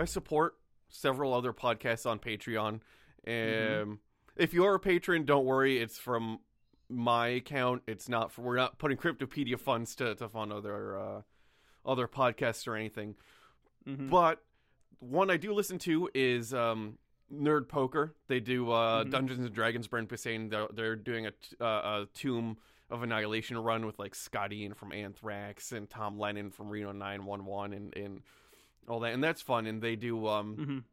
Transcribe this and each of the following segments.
I support several other podcasts on Patreon. Um, If you're a patron, don't worry. It's from my account. It's not for. We're not putting Cryptopedia funds to, to fund other uh, other podcasts or anything. But one I do listen to is um, Nerd Poker. They do uh, Dungeons and Dragons. Brian Posehn. They're, they're doing a, t- uh, a Tomb of Annihilation run with like Scott Ian from Anthrax and Tom Lennon from Reno 911 and and all that, and that's fun. And they do um,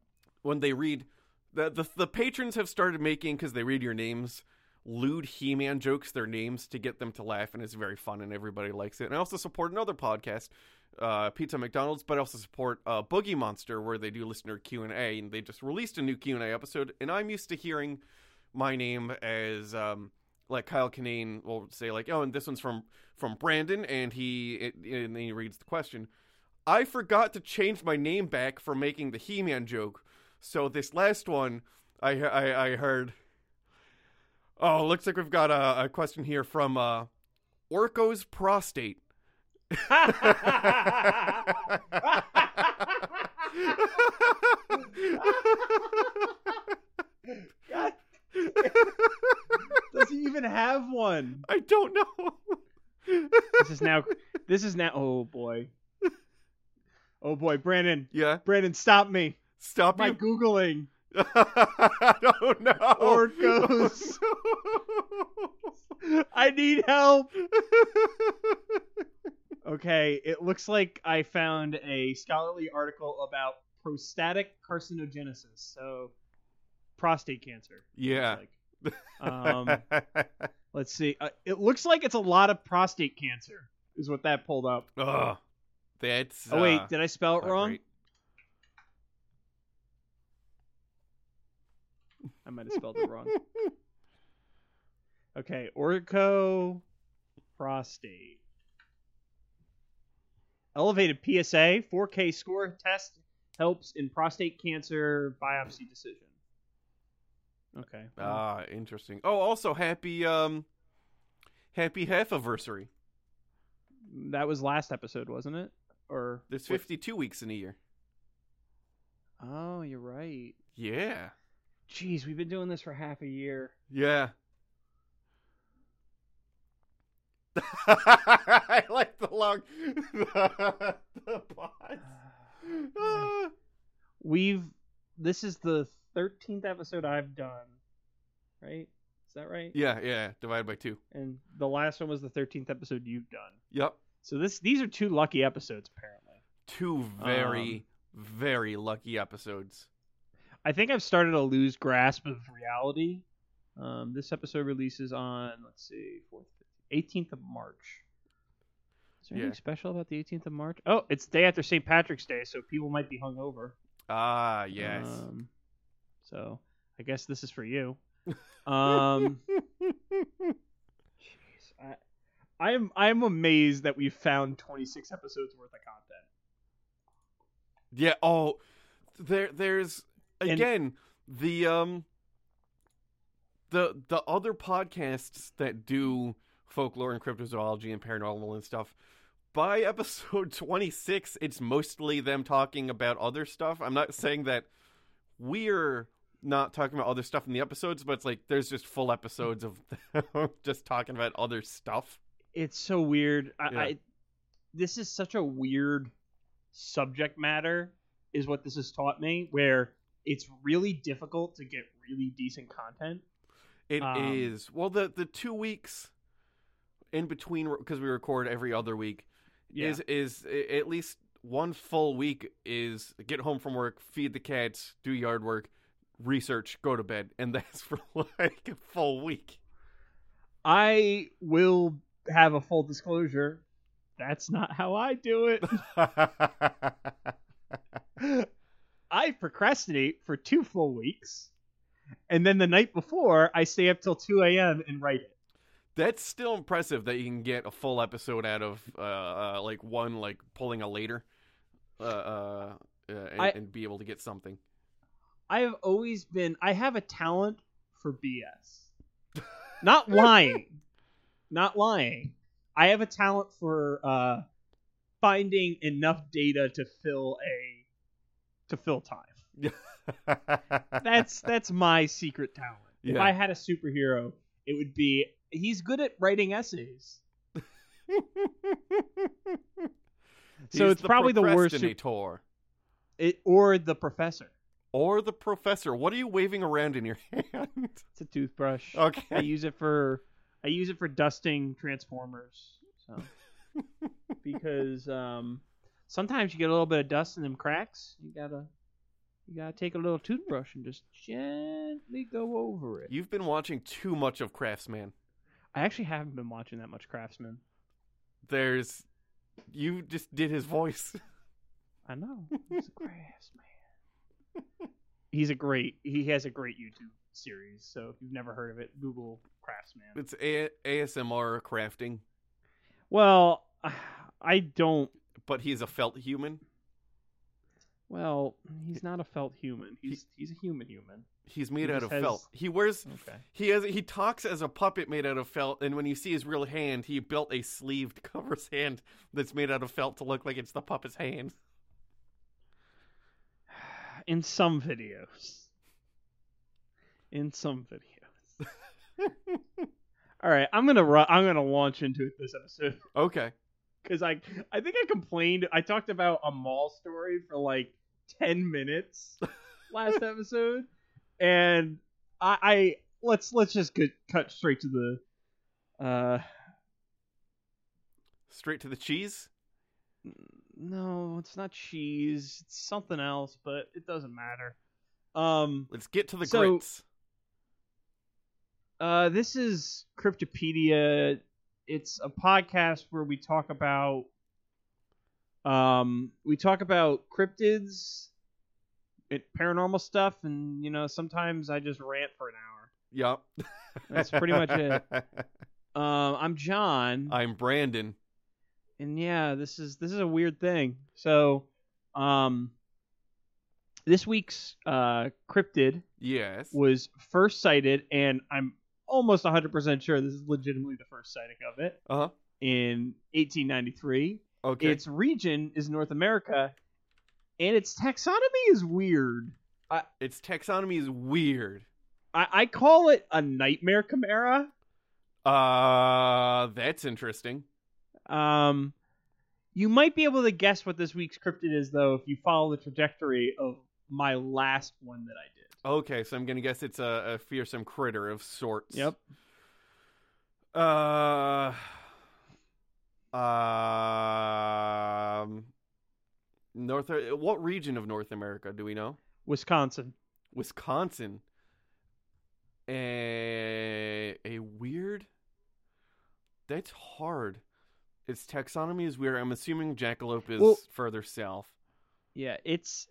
when they read the the, the patrons have started making because they read your names lewd He-Man jokes their names to get them to laugh, and it's very fun, and everybody likes it. And I also support another podcast, uh, Pizza McDonald's, but I also support uh, Boogie Monster, where they do listener Q and A, and they just released a new Q and A episode. And I'm used to hearing my name as um, like Kyle Kinane will say, like, oh, and this one's from from Brandon, and he it, and then he reads the question. I forgot to change my name back for making the He-Man joke. So this last one, I I, I heard. Oh, looks like we've got a, a question here from uh, Orko's prostate. Does he even have one? I don't know. This is now. This is now. Oh boy. Oh boy, Brandon. Yeah, Brandon, stop me. stop My you. googling. oh no. Orcos. I need help. Okay, it looks like I found a scholarly article about prostatic carcinogenesis, so prostate cancer. Yeah. like. Um, let's see. Uh, it looks like it's a lot of prostate cancer, is what that pulled up. Ugh. That's. Oh wait, uh, did I spell it wrong? great. I might have spelled it wrong. Okay, orco prostate. Elevated PSA 4K score test helps in prostate cancer biopsy decision. Okay. Ah, interesting. Oh, also happy um, happy half anniversary. that was last episode, wasn't it? Or There's 52 weeks in a year. Oh, you're right. Yeah. Jeez, we've been doing this for half a year. Yeah. I like the long the, the pause. We've this is the 13th episode I've done. Right? Is that right? yeah, yeah, divided by 2. And the last one was the 13th episode you've done. Yep. So this these are two lucky episodes apparently. Two very very lucky episodes. I think I've started to lose grasp of reality. Um, this episode releases on let's see, 4th, 18th of March. Is there Yeah. anything special about the 18th of March? Oh, it's day after St. Patrick's Day, so people might be hungover. Ah, yes. Um, so I guess this is for you. Um, jeez, I, I'm I'm amazed that we found 26 episodes worth of content. Yeah. Oh, there. There's And- again the um the the other podcasts that do folklore and cryptozoology and paranormal and stuff. By episode 26, it's mostly them talking about other stuff. I'm not saying that we're not talking about other stuff in the episodes, but it's like there's just full episodes of them just talking about other stuff. It's so weird. I, Yeah. I this is such a weird subject matter, is what this has taught me. Where it's really difficult to get really decent content. It is Um, well the the two weeks in between because we record every other week Yeah. is is at least one full week is get home from work, feed the cats, do yard work, research, go to bed, and that's for like a full week. I will have a full disclosure. That's not how I do it. I procrastinate for two full weeks, and then the night before, I stay up till 2 a.m. and write it. That's still impressive that you can get a full episode out of uh, uh like one like pulling a later, uh, uh, uh and, I- and be able to get something. I have always been. I have a talent for BS. Not lying. Not lying. I have a talent for uh, finding enough data to fill a to fill time. That's that's my secret talent. If I had a superhero, it would be he's good at writing essays. So it's probably the worst procrastinator. It or the professor. or the professor. What are you waving around in your hand? It's a toothbrush. Okay. I use it for I use it for dusting transformers. So because um sometimes you get a little bit of dust in them cracks, you gotta you gotta take a little toothbrush and just gently go over it. You've been watching too much of Craftsman. I actually haven't been watching that much Craftsman. There's, you just did his voice. I know. He's a craftsman. He's a great he has a great YouTube series, so if you've never heard of it, Google Craftsman. It's a- ASMR crafting, Well, I don't but he's a felt human. well, he's not a felt human. He's he's a human human. He's made He out just of felt. He wears. Okay. He has. He talks as a puppet made out of felt, and when you see his real hand, he built a sleeve to cover his hand that's made out of felt to look like it's the puppet's hand. in some videos. In some videos. All right, I'm gonna ru- I'm gonna launch into it this episode Okay. because I I think I complained. I talked about a mall story for like ten minutes last episode, and I, I let's let's just get cut straight to the uh Straight to the cheese. no, it's not cheese. It's something else, but it doesn't matter. Um, Let's get to the So- grits. Uh, this is Cryptopedia. It's a podcast where we talk about um we talk about cryptids, it, paranormal stuff, and you know sometimes I just rant for an hour. Yup. That's pretty much it. Um, I'm John, I'm Brandon. and yeah, this is this is a weird thing. So, um, this week's uh cryptid Yes. was first sighted, and I'm almost 100% sure this is legitimately the first sighting of it Uh huh. in 1893. Okay. Its region is North America, and its taxonomy is weird. its taxonomy is weird. I, I call it a nightmare chimera. Uh, that's interesting. Um, you might be able to guess what this week's cryptid is, though, if you follow the trajectory of my last one that I did. Okay, so I'm gonna guess it's a, a fearsome critter of sorts. Yep. Uh. Um. North. What region of North America do we know? Wisconsin. Wisconsin. A a weird. That's hard. Its taxonomy is weird. I'm assuming jackalope is Well- further south. Yeah, it's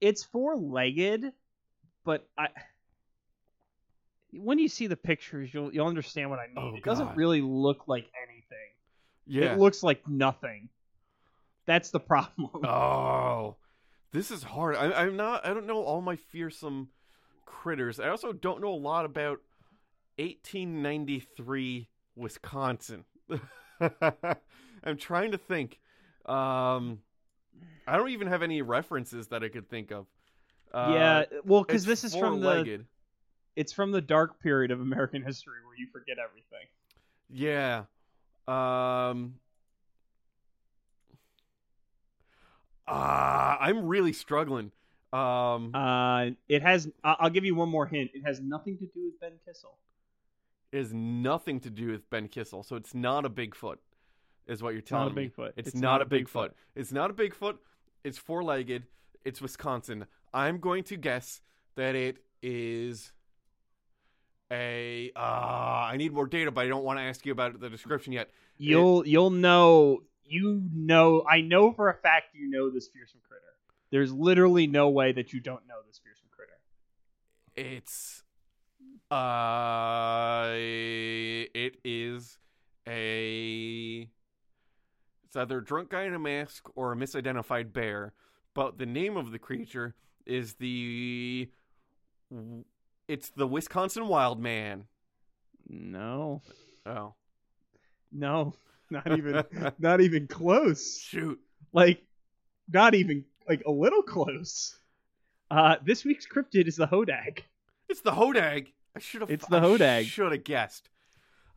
it's four legged, but I when you see the pictures, you'll you'll understand what I mean. Oh, it doesn't God. really look like anything. Yeah. It looks like nothing. That's the problem. Oh, this is hard. I, I'm not. I don't know all my fearsome critters. I also don't know a lot about 1893 Wisconsin. I'm trying to think. Um, I don't even have any references that I could think of. Uh, yeah, well, because this is from the it's from the dark period of American history where you forget everything. Yeah. Um. Ah, I'm really struggling. Um, Uh, it has. I'll give you one more hint. It has nothing to do with Ben Kissel. it has nothing to do with Ben Kissel, so it's not a Bigfoot, is what you're It's not telling a me. Bigfoot. It's, It's not, not a Bigfoot. Bigfoot. It's not a Bigfoot. It's four-legged. It's Wisconsin. I'm going to guess that it is a. Uh, I need more data, but I don't want to ask you about the description yet. You'll you'll know you know I know for a fact you know this fearsome critter. There's literally no way that you don't know this fearsome critter. It's. Uh, it is a. It's either a drunk guy in a mask or a misidentified bear, but the name of the creature is the. It's the Wisconsin Wild Man. No. Oh, No. Not even not even close. shoot. Like not even like a little close. Uh this week's cryptid is the Hodag. It's the Hodag. I should have. It's the Hodag. Should have guessed.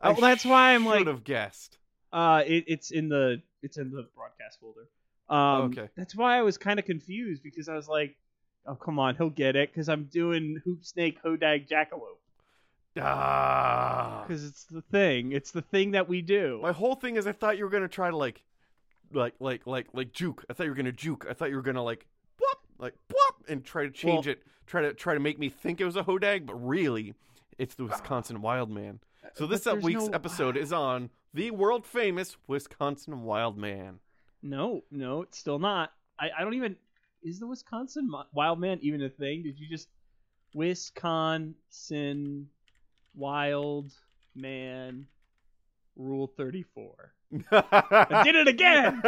Oh, that's why I'm like- Should have guessed. Uh it, it's in the it's in the broadcast folder. Um Okay. that's why I was kind of confused because I was like, oh come on, he'll get it cuz I'm doing hoop snake Hodag jackalope Ah. cuz it's the thing. It's the thing that we do. My whole thing is I thought you were gonna try to like, like, like, like, like juke. I thought you were gonna juke. I thought you were gonna like, whoop, like, whoop, and try to change Well- it. Try to try to make me think it was a hodag, but really, it's the Wisconsin Wild Man. So this week's no- episode is on the world famous Wisconsin Wild Man. No, no, it's still not. I, I don't even. Is the Wisconsin Wild Man even a thing? Did you just Wisconsin Wild Man Rule Thirty Four? I did it again.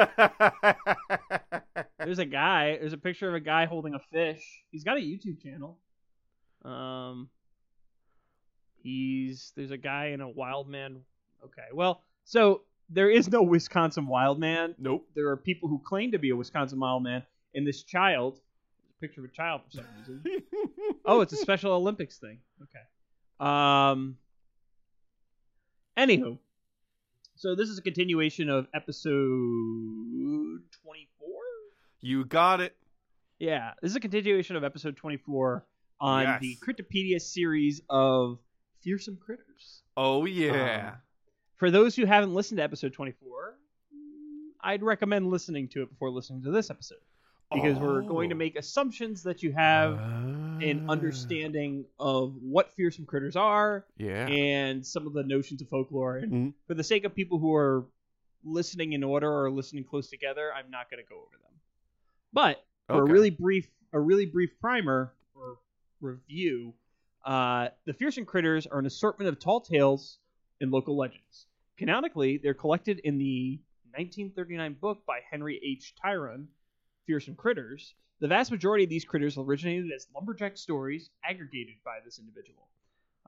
There's a guy. There's a picture of a guy holding a fish. He's got a YouTube channel. Um, he's there's a guy in a wild man. Okay, well, so there is no Wisconsin wild man. nope. There are people who claim to be a Wisconsin wild man, and this child, picture of a child for some reason. oh, it's a Special Olympics thing. Okay. Um. Anywho, so this is a continuation of episode twenty-four. you got it. Yeah, this is a continuation of episode 24 on Yes. the Cryptopedia series of Fearsome Critters. Oh yeah. Um, for those who haven't listened to episode 24, I'd recommend listening to it before listening to this episode because we're going to Oh. make assumptions that you have an Ah. understanding of what fearsome critters are Yeah. and some of the notions of folklore. And Mhm. for the sake of people who are listening in order or listening close together, I'm not going to go over them. But for Okay. a really brief, a really brief primer or review, uh, the fearsome critters are an assortment of tall tales and local legends. Canonically, they're collected in the 1939 book by Henry H. Tryon, Fearsome Critters. The vast majority of these critters originated as lumberjack stories aggregated by this individual.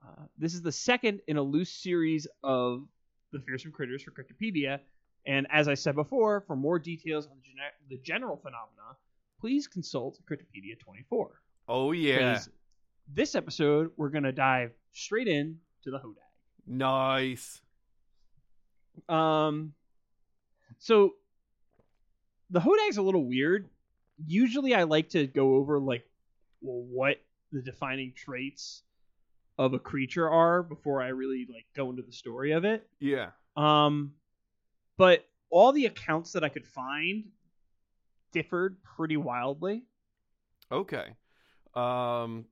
Uh, this is the second in a loose series of the fearsome critters for Cryptopedia, and as I said before, for more details on the, gene- the general phenomena, please consult Cryptopedia 24. oh yeah. This episode, we're going to dive straight in to the Hodag. Nice. Um, so the Hodag's a little weird. Usually, I like to go over like, well, what the defining traits of a creature are before I really like go into the story of it. Yeah. Um, but all the accounts that I could find differed pretty wildly. Okay. Um,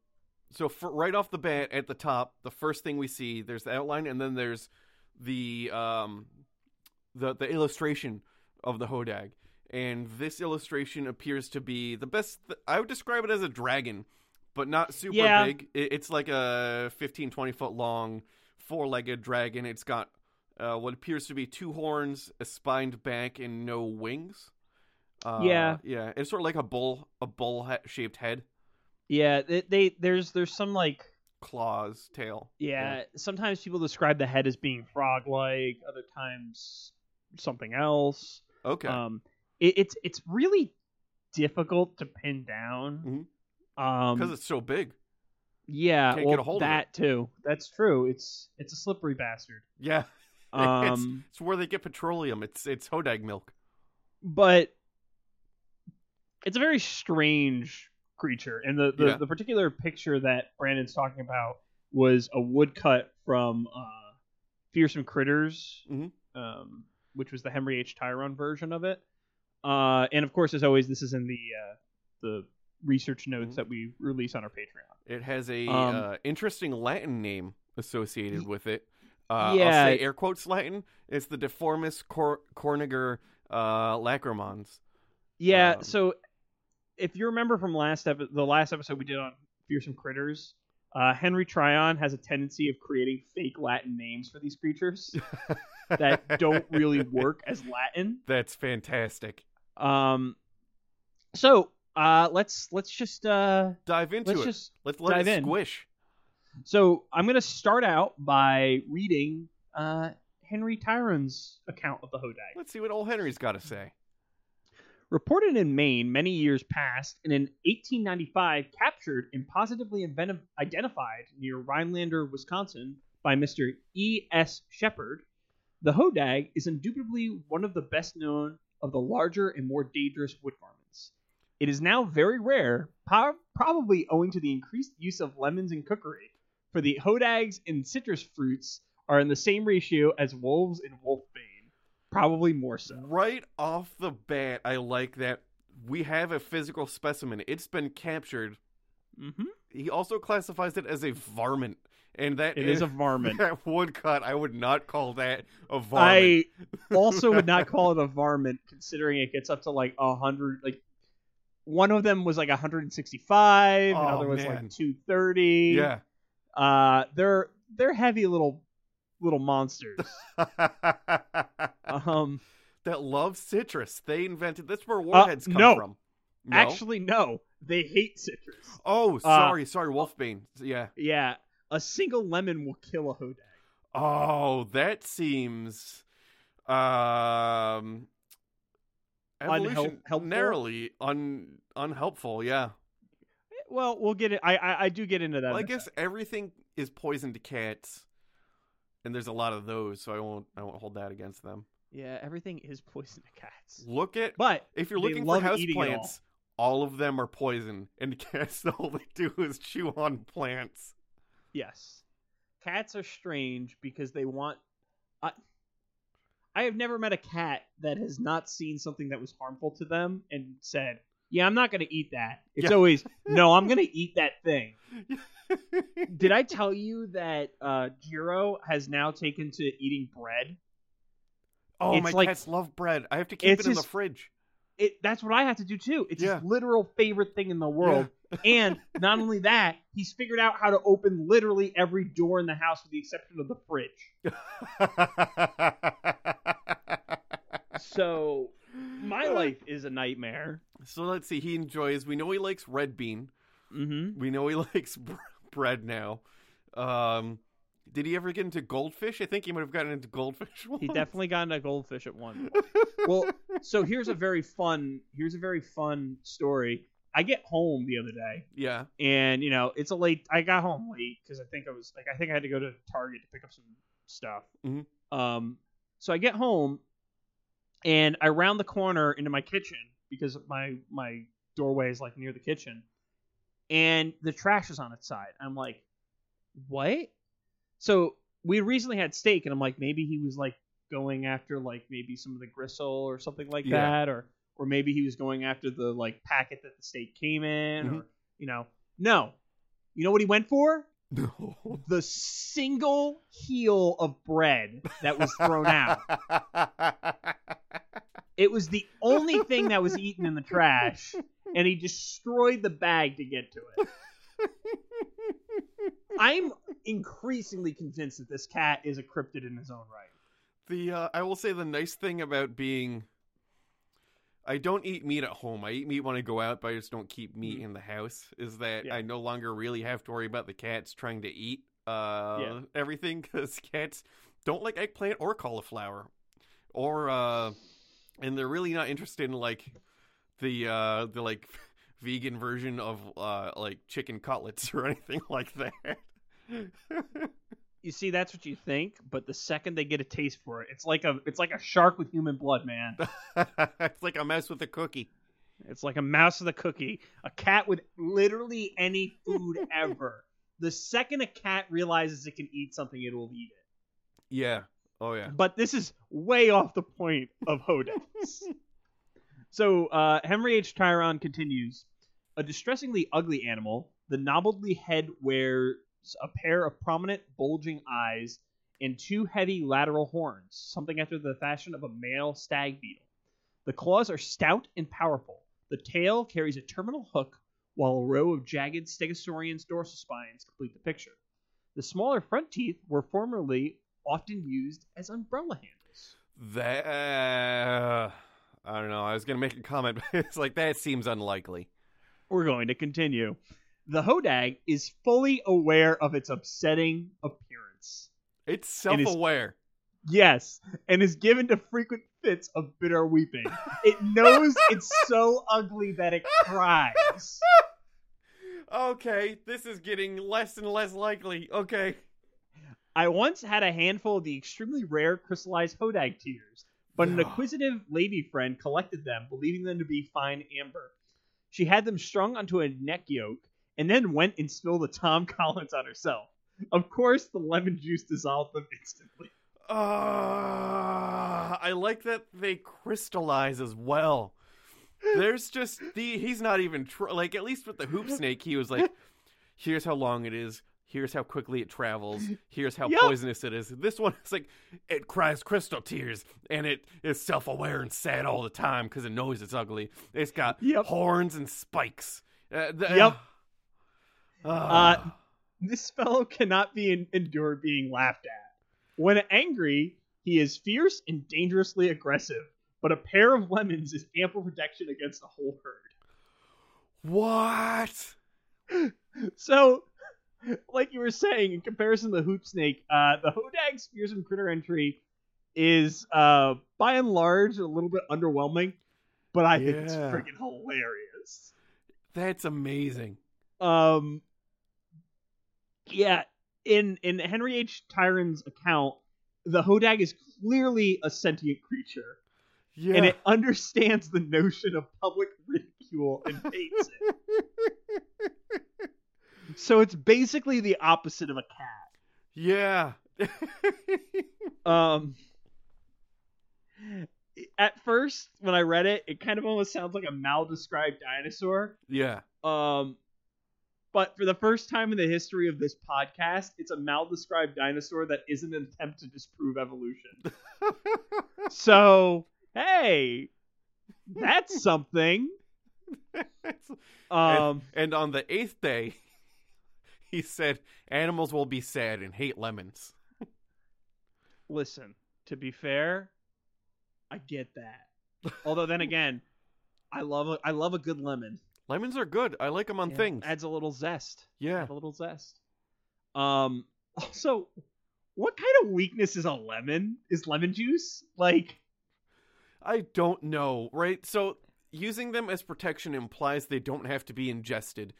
so for, right off the bat, at the top, the first thing we see, there's the outline, and then there's the um, the the illustration of the hodag, and this illustration appears to be the best. I would describe it as a dragon, but not super Yeah. big. It, it's like a 15, 20 foot long, four legged dragon. It's got uh, what appears to be two horns, a spined back, and no wings. Uh, Yeah. yeah. It's sort of like a bull, a bull shaped head, Yeah, they, they there's there's some like claws, tail. yeah, sometimes people describe the head as being frog-like, other times something else. Okay. Um, it, it's it's really difficult to pin down. Um, Because it's so big. yeah, can't well, get a hold of that too. That's true. It's it's a slippery bastard. Yeah. Um, it's, it's where they get petroleum. It's it's hodag milk. but it's a very strange creature, and the the, Yeah. the particular picture that Brandon's talking about was a woodcut from uh, Fearsome Critters, Mhm. um, which was the Henry H. Tryon version of it. Uh, and of course, as always, this is in the uh, the research notes Mhm. that we release on our Patreon. It has a Um, uh, interesting Latin name associated with it. Uh, Yeah. I'll say air quotes Latin. It's the Deformis cor- corniger uh, lacrimans. Yeah. Um, so, if you remember from last epi- the last episode we did on fearsome critters, uh, Henry Tryon has a tendency of creating fake Latin names for these creatures that don't really work as Latin. That's fantastic. Um, so uh, let's let's just uh, Dive into let's it. just Let's let dive it in. squish. So I'm going to start out by reading uh, Henry Tryon's account of the Hodag. Let's see what old Henry's got to say. Reported in Maine many years past, and in 1895 captured and positively identified near Rhinelander, Wisconsin, by Mr. E. S. Shepard, the Hodag is indubitably one of the best known of the larger and more dangerous wood varmints. It is now very rare, probably owing to the increased use of lemons in cookery, for the Hodags and citrus fruits are in the same ratio as wolves and wolf wolfbane, probably more so. Right off the bat, I like that we have a physical specimen. It's been captured. Mm-hmm. He also classifies it as a varmint, and that It is a varmint. That woodcut, I would not call that a varmint. I also would not call it a varmint, considering it gets up to like a hundred. Like one of them was like 165, Oh, another was man. like 230. yeah. Uh, they're they're heavy little little monsters. um, that love citrus. They invented. That's where warheads come Uh, no. from. No? actually, no, they hate citrus. oh, sorry, sorry, wolfbane. Yeah. Yeah, a single lemon will kill a hodag. Oh, that seems um Unhelp- helpful? evolutionarily un unhelpful. Yeah. Well, we'll get it. I I, I do get into that. Well, I in a guess everything is poison to cats, and there's a lot of those, so I won't I won't hold that against them. Yeah, everything is poison to cats. Look at But if you're looking for love house eating all. all of them are poison, and cats all they do is chew on plants. Yes. Cats are strange because they want I I have never met a cat that has not seen something that was harmful to them and said, "Yeah, I'm not going to eat that." It's Yeah. always, "No, I'm going to eat that thing." Did I tell you that uh Jiro has now taken to eating bread? oh, It's my like- cats love bread. I have to keep it in his- the fridge. It that's what I have to do too. It's Yeah. his literal favorite thing in the world. and not only that, he's figured out how to open literally every door in the house with the exception of the fridge. So my life is a nightmare. So let's see. He enjoys. We know he likes red bean. Mm-hmm. We know he likes br- bread now. Um, did he ever get into goldfish? I think he might have gotten into goldfish. He definitely got into goldfish at one. point. well, so here's a very fun. Here's a very fun story. I get home the other day, yeah. and you know it's a late. I got home late because I think I was like I think I had to go to Target to pick up some stuff. Mhm. Um, so I get home, and I round the corner into my kitchen because my my doorway is like near the kitchen, and the trash is on its side. I'm like, what? So we recently had steak, and I'm like, maybe he was like going after like maybe some of the gristle or something like Yeah. that, or or maybe he was going after the like packet that the steak came in, Mm-hmm. or you know, no. You know what he went for? No. The single heel of bread that was thrown out. It was the only thing that was eaten in the trash, and he destroyed the bag to get to it. I'm increasingly convinced that this cat is a cryptid in his own right. the uh, I will say the nice thing about being. I don't eat meat at home. I eat meat when I go out, but I just don't keep meat in the house. Is that Mm-hmm. Yeah. I no longer really have to worry about the cats trying to eat uh, Yeah. everything because cats don't like eggplant or cauliflower, or uh, and they're really not interested in like the uh, the like vegan version of uh, like chicken cutlets or anything like that. You see, that's what you think, but the second they get a taste for it, it's like a it's like a shark with human blood, man. it's like a mess with a cookie. It's like a mouse with a cookie, a cat with literally any food ever. The second a cat realizes it can eat something, it will eat it. Yeah. Oh yeah. But this is way off the point of Hodags. So uh, Henry H. Tryon continues: a distressingly ugly animal. The knobbledly head wears a pair of prominent, bulging eyes and two heavy lateral horns, something after the fashion of a male stag beetle. The claws are stout and powerful. The tail carries a terminal hook, while a row of jagged Stegosaurian dorsal spines complete the picture. The smaller front teeth were formerly often used as umbrella handles. Uh, I don't know. I was gonna make a comment, but it's like that seems unlikely. We're going to continue. The Hodag is fully aware of its upsetting appearance. It's self-aware. Yes, and is given to frequent fits of bitter weeping. It knows it's so ugly that it cries. Okay, this is getting less and less likely. Okay. I once had a handful of the extremely rare crystallized Hodag tears, but an acquisitive lady friend collected them, believing them to be fine amber. She had them strung onto a neck yoke and then went and spilled the Tom Collins on herself. Of course, the lemon juice dissolved them instantly. Uh, I like that they crystallize as well. There's just the he's not even tr- like at least with the hoop snake he was like, here's how long it is. Here's how quickly it travels. Here's how Yep. poisonous it is. This one is like it cries crystal tears and it is self-aware and sad all the time because it knows it's ugly. It's got Yep. horns and spikes. Uh, the- Yep. Uh, Uh, This fellow cannot be en- endured being laughed at. When angry, he is fierce and dangerously aggressive, but a pair of lemons is ample protection against the whole herd. what? So, like you were saying, in comparison to the hoop snake, uh, the Hodag's fearsome critter entry is, uh, by and large, a little bit underwhelming, but I think it's freaking hilarious. That's amazing. Um, yeah, in in Henry H. Tryon's account, the Hodag is clearly a sentient creature, Yeah. and it understands the notion of public ridicule and hates it. So it's basically the opposite of a cat. yeah. Um, at first, when I read it, it kind of almost sounds like a mal-described dinosaur. yeah. Um, but for the first time in the history of this podcast, it's a mal-described dinosaur that isn't an attempt to disprove evolution. so, hey, that's something. Um, and on the eighth day, he said, "Animals will be sad and hate lemons." listen, to be fair, I get that. Although then again, I love a, I love a good lemon. Lemons are good. I like them on Yeah, things. adds a little zest. Yeah. Add a little zest. Um. Also, what kind of weakness is a lemon? Is lemon juice like? I don't know, right? So using them as protection implies they don't have to be ingested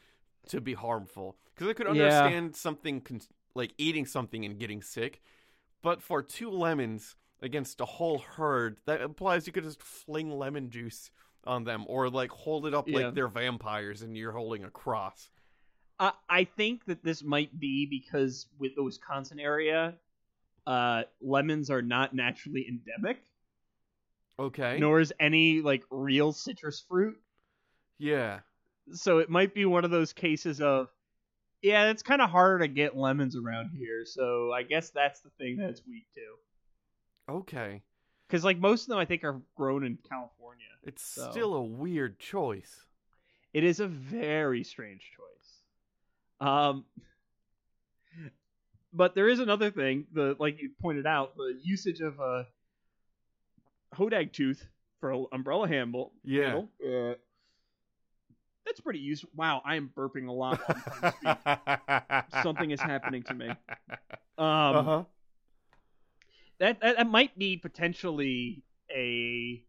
to be harmful. Because I could Yeah. understand something con- like eating something and getting sick, but for two lemons against a whole herd, that implies you could just fling lemon juice on them or like hold it up Yeah. like they're vampires and you're holding a cross. I I think that this might be because with the Wisconsin area, uh, lemons are not naturally endemic, Okay. nor is any like real citrus fruit. Yeah. So it might be one of those cases of yeah it's kind of hard to get lemons around here so i guess that's the thing that's weak too. Okay. because like most of them i think are grown in california It's So- still a weird choice. it is a very strange choice um but there is another thing the like you pointed out the usage of a hodag tooth for an umbrella handle Yeah. handle, uh, that's pretty useful wow i am burping a lot while I'm trying to speak. something is happening to me. Um, uh-huh. that, that that might be potentially a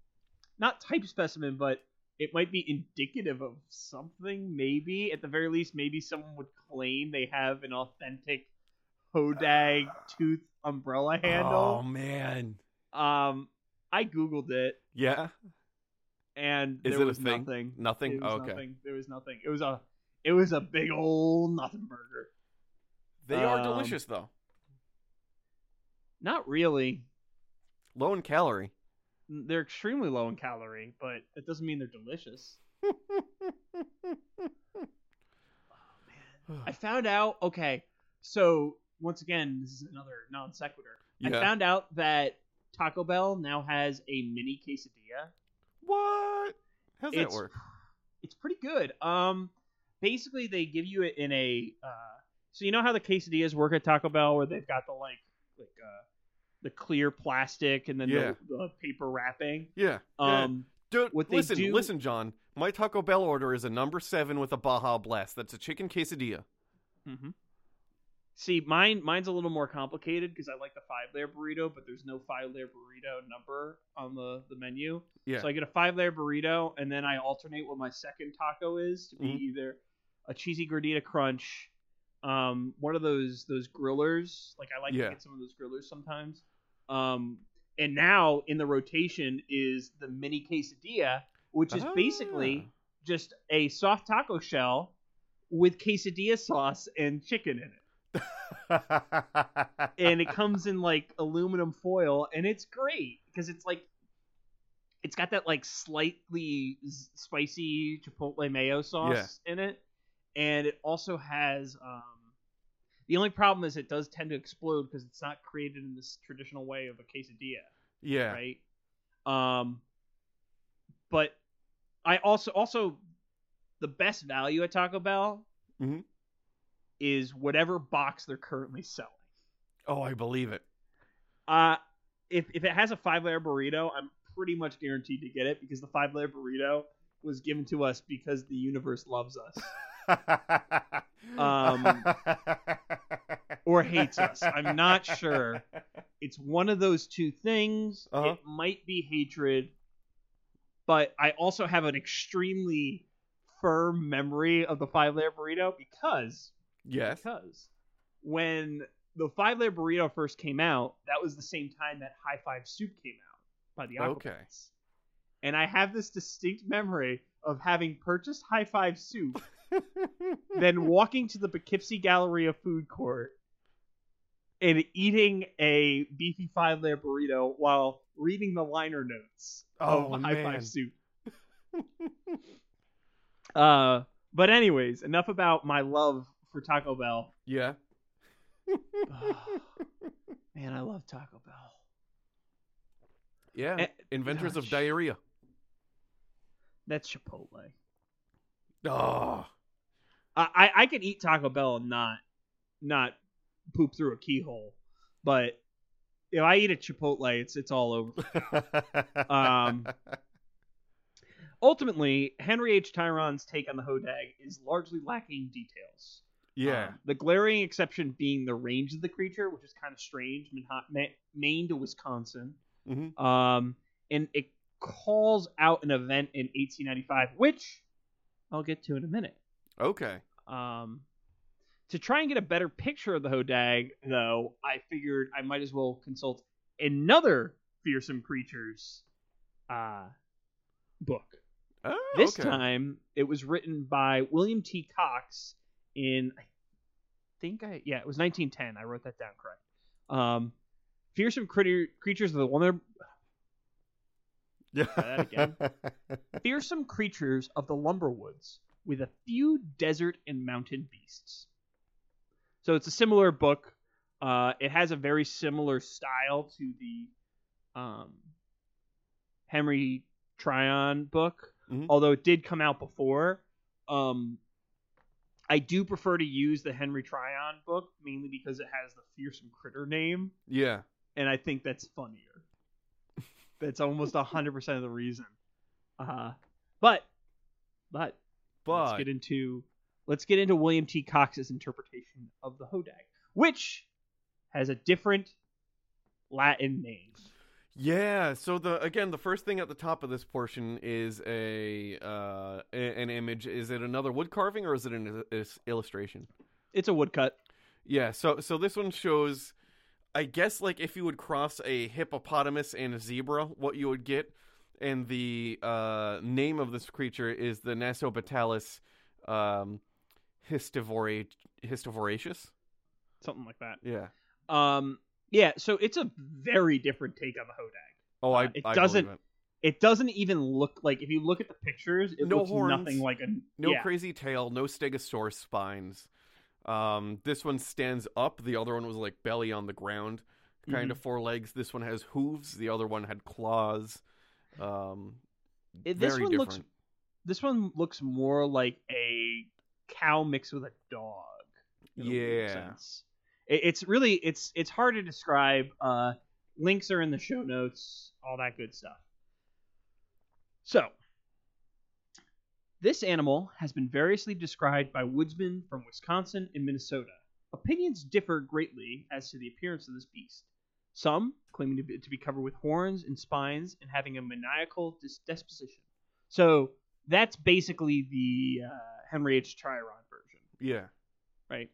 not type specimen, but it might be indicative of something. Maybe at the very least, maybe someone would claim they have an authentic Hodag tooth umbrella handle. Oh man. Um, I googled it Yeah. And Is there it a was thing? nothing. Nothing? Was Okay. nothing. There was nothing. It was a it was a big old nothing burger. They are Um, delicious though. Not really. Low in calorie. they're extremely low in calorie, but it doesn't mean they're delicious. oh, I found out. Okay, so once again, this is another non sequitur. I found out that Taco Bell now has a mini quesadilla. What? How's that It's- work? It's pretty good. Um, basically they give you it in a. Uh, so you know how the quesadillas work at Taco Bell, where they've got the like like uh, the clear plastic and then Yeah. the, the paper wrapping. Yeah. yeah. Um, what they listen, do- listen, John. My Taco Bell order is a number seven with a Baja Blast. That's a chicken quesadilla. hmm See, mine mine's a little more complicated because I like the five layer burrito, but there's no five layer burrito number on the the menu. Yeah. So I get a five layer burrito, and then I alternate what my second taco is to be Mhm. either a cheesy gordita crunch, um, one of those those grillers. Like I like Yeah. to get some of those grillers sometimes. Um, and now in the rotation is the mini quesadilla, which is basically Ah. just a soft taco shell with quesadilla sauce and chicken in it. And it comes in like aluminum foil and it's great because it's like it's got that like slightly spicy chipotle mayo sauce in it and it also has um the only problem is it does tend to explode because it's not created in this traditional way of a quesadilla yeah. right? Um, but I also also the best value at Taco Bell Mhm. Is whatever box they're currently selling. Oh, I believe it. Uh if if it has a five layer burrito, I'm pretty much guaranteed to get it because the five layer burrito was given to us because the universe loves us Um, or hates us. I'm not sure. It's one of those two things. Uh-huh. It might be hatred, but I also have an extremely firm memory of the five layer burrito because yes. because when the five layer burrito first came out, that was the same time that High Five Soup came out by the Okay. And I have this distinct memory of having purchased High Five Soup, then walking to the Poughkeepsie Galleria food court and eating a beefy five layer burrito while reading the liner notes Oh, of High. Five Soup. uh, but anyways, enough about my love for Taco Bell. Yeah. Man, I love Taco Bell. Yeah. Eh, Inventors of diarrhea. That's Chipotle. Oh. I, I I could eat Taco Bell and not not poop through a keyhole, but if I eat a Chipotle, it's it's all over. Um, Ultimately, Henry H. Tryon's take on the Hodag is largely lacking details. Yeah. Um, the glaring exception being the range of the creature, which is kind of strange, Maine to Wisconsin. Mhm. Um, and it calls out an event in 1895, which I'll get to in a minute. Okay. Um, to try and get a better picture of the Hodag, though, I figured I might as well consult another fearsome creatures uh, book. Oh, This okay. time, it was written by William T. Cox in, I think I, yeah, it was 1910. I wrote that down correct. Um, fearsome critter, creatures of the Lumber, Yeah. that again. fearsome creatures of the Lumberwoods with a few desert and mountain beasts. So it's a similar book. Uh, it has a very similar style to the um, Henry Tryon book, Mhm. although it did come out before. Um, I do prefer to use the Henry Tryon book mainly because it has the fearsome critter name, yeah. and I think that's funnier. that's almost hundred percent of the reason. Uh, but but But let's get into let's get into William T. Cox's interpretation of the Hodag, which has a different Latin name. Yeah, so the again the first thing at the top of this portion is a uh an image. Is it another wood carving or is it an illustration? It's a woodcut. Yeah, so so this one shows I guess like if you would cross a hippopotamus and a zebra, what you would get. And the uh, name of this creature is the Nasobatilus um, histivora- histivoraceus. something like that. Yeah. Um, yeah, so it's a very different take on the Hodag. Oh, I. Uh, it I doesn't- it. It doesn't even look like if you look at the pictures, it No looks horns, nothing like a No yeah. crazy tail, no stegosaurus spines. Um, this one stands up. The other one was like belly on the ground, kind Mhm. of four legs. This one has hooves. The other one had claws. Um, It- this very one different. looks this one looks more like a cow mixed with a dog. Yeah. It, it's really it's it's hard to describe. Uh, links are in the show notes, all that good stuff. So, this animal has been variously described by woodsmen from Wisconsin and Minnesota. Opinions differ greatly as to the appearance of this beast. Some claiming to be, to be covered with horns and spines and having a maniacal dis- disposition. So that's basically the uh, Henry H. Tryon version, yeah. right?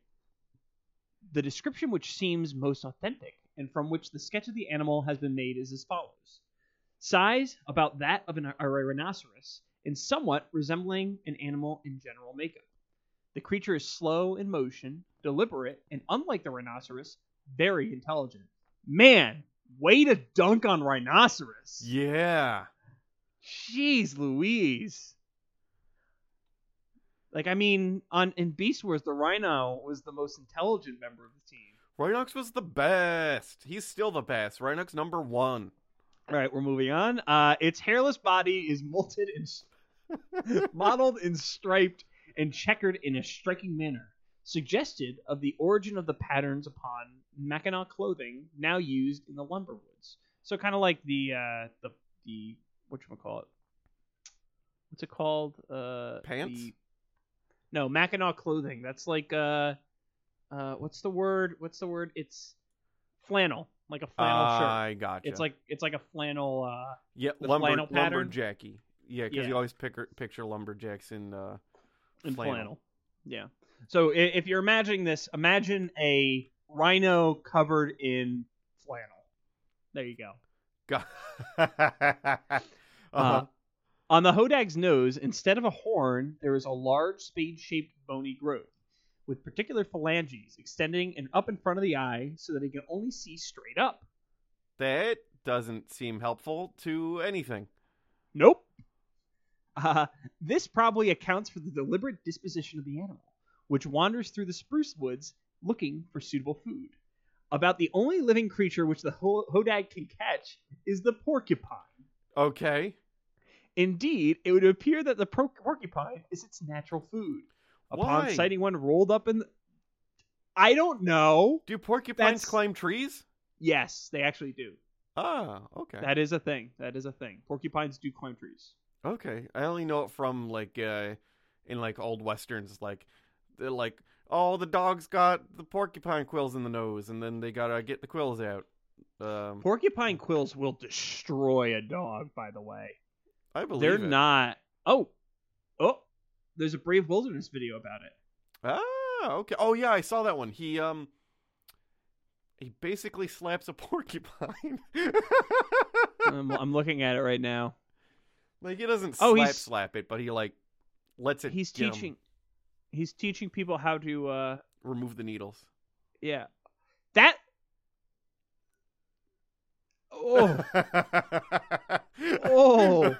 The description which seems most authentic and from which the sketch of the animal has been made is as follows size about that of an, a rhinoceros and somewhat resembling an animal in general makeup. The creature is slow in motion, deliberate, and unlike the rhinoceros, very intelligent. Man, way to dunk on rhinoceros. Yeah. Jeez Louise. Like I mean, on in Beast Wars, the Rhino was the most intelligent member of the team. Rhinox was the best. He's still the best. Rhinox number one. All right, we're moving on. Uh, its hairless body is molted and modeled and striped and checkered in a striking manner, suggested of the origin of the patterns upon Mackinaw clothing now used in the lumber woods. So kind of like the uh, the the what you call it? What's it called? Uh, Pants? the- no, Mackinaw clothing. That's like uh, uh, what's the word? What's the word? It's flannel, like a flannel shirt. I gotcha. It's like it's like a flannel. Uh, yeah, lumber, flannel pattern. lumberjacky. Yeah, because Yeah. you always pick, picture lumberjacks in uh, in Flannel. flannel. Yeah. So if you're imagining this, imagine a rhino covered in flannel. There you go. Got- uh-huh. On the hodag's nose, instead of a horn, there is a large spade-shaped bony growth with particular phalanges extending and up in front of the eye so that it can only see straight up. that doesn't seem helpful to anything. Nope. Uh, this probably accounts for the deliberate disposition of the animal, which wanders through the spruce woods looking for suitable food. About the only living creature which the ho- hodag can catch is the porcupine. Okay. Indeed, it would appear that the pro- porcupine is its natural food. Upon Why? sighting one rolled up in the... I don't know. Do porcupines That's- climb trees? Yes, they actually do. Ah, okay. That is a thing. That is a thing. Porcupines do climb trees. Okay, I only know it from like uh in like old westerns, like they're like, oh, the dog's got the porcupine quills in the nose, and then they gotta get the quills out. Um, Porcupine quills will destroy a dog, by the way. I believe They're it. not. Oh, oh. There's a Brave Wilderness video about it. Ah, okay. Oh yeah, I saw that one. He um, he basically slaps a porcupine. I'm, I'm looking at it right now. like he doesn't Oh, slap he's- slap it, but he like lets it. He's teaching. He's teaching people how to. uh remove the needles. Yeah. That. Oh, Oh.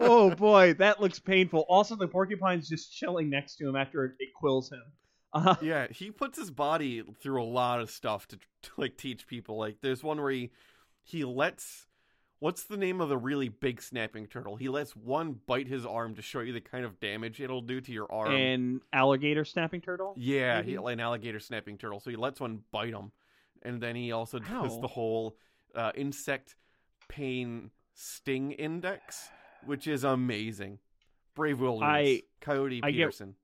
oh boy, that looks painful. Also, the porcupine's just chilling next to him after it, it quills him. Uh, Yeah, he puts his body through a lot of stuff to, to like teach people. Like there's one where he he lets what's the name of the really big snapping turtle? He lets one bite his arm to show you the kind of damage it'll do to your arm. An alligator snapping turtle. yeah, he, an alligator snapping turtle. So he lets one bite him, and then he also does Ow. the whole uh, insect pain sting index, which is amazing. Brave Wilderness, I- Coyote I get- Peterson.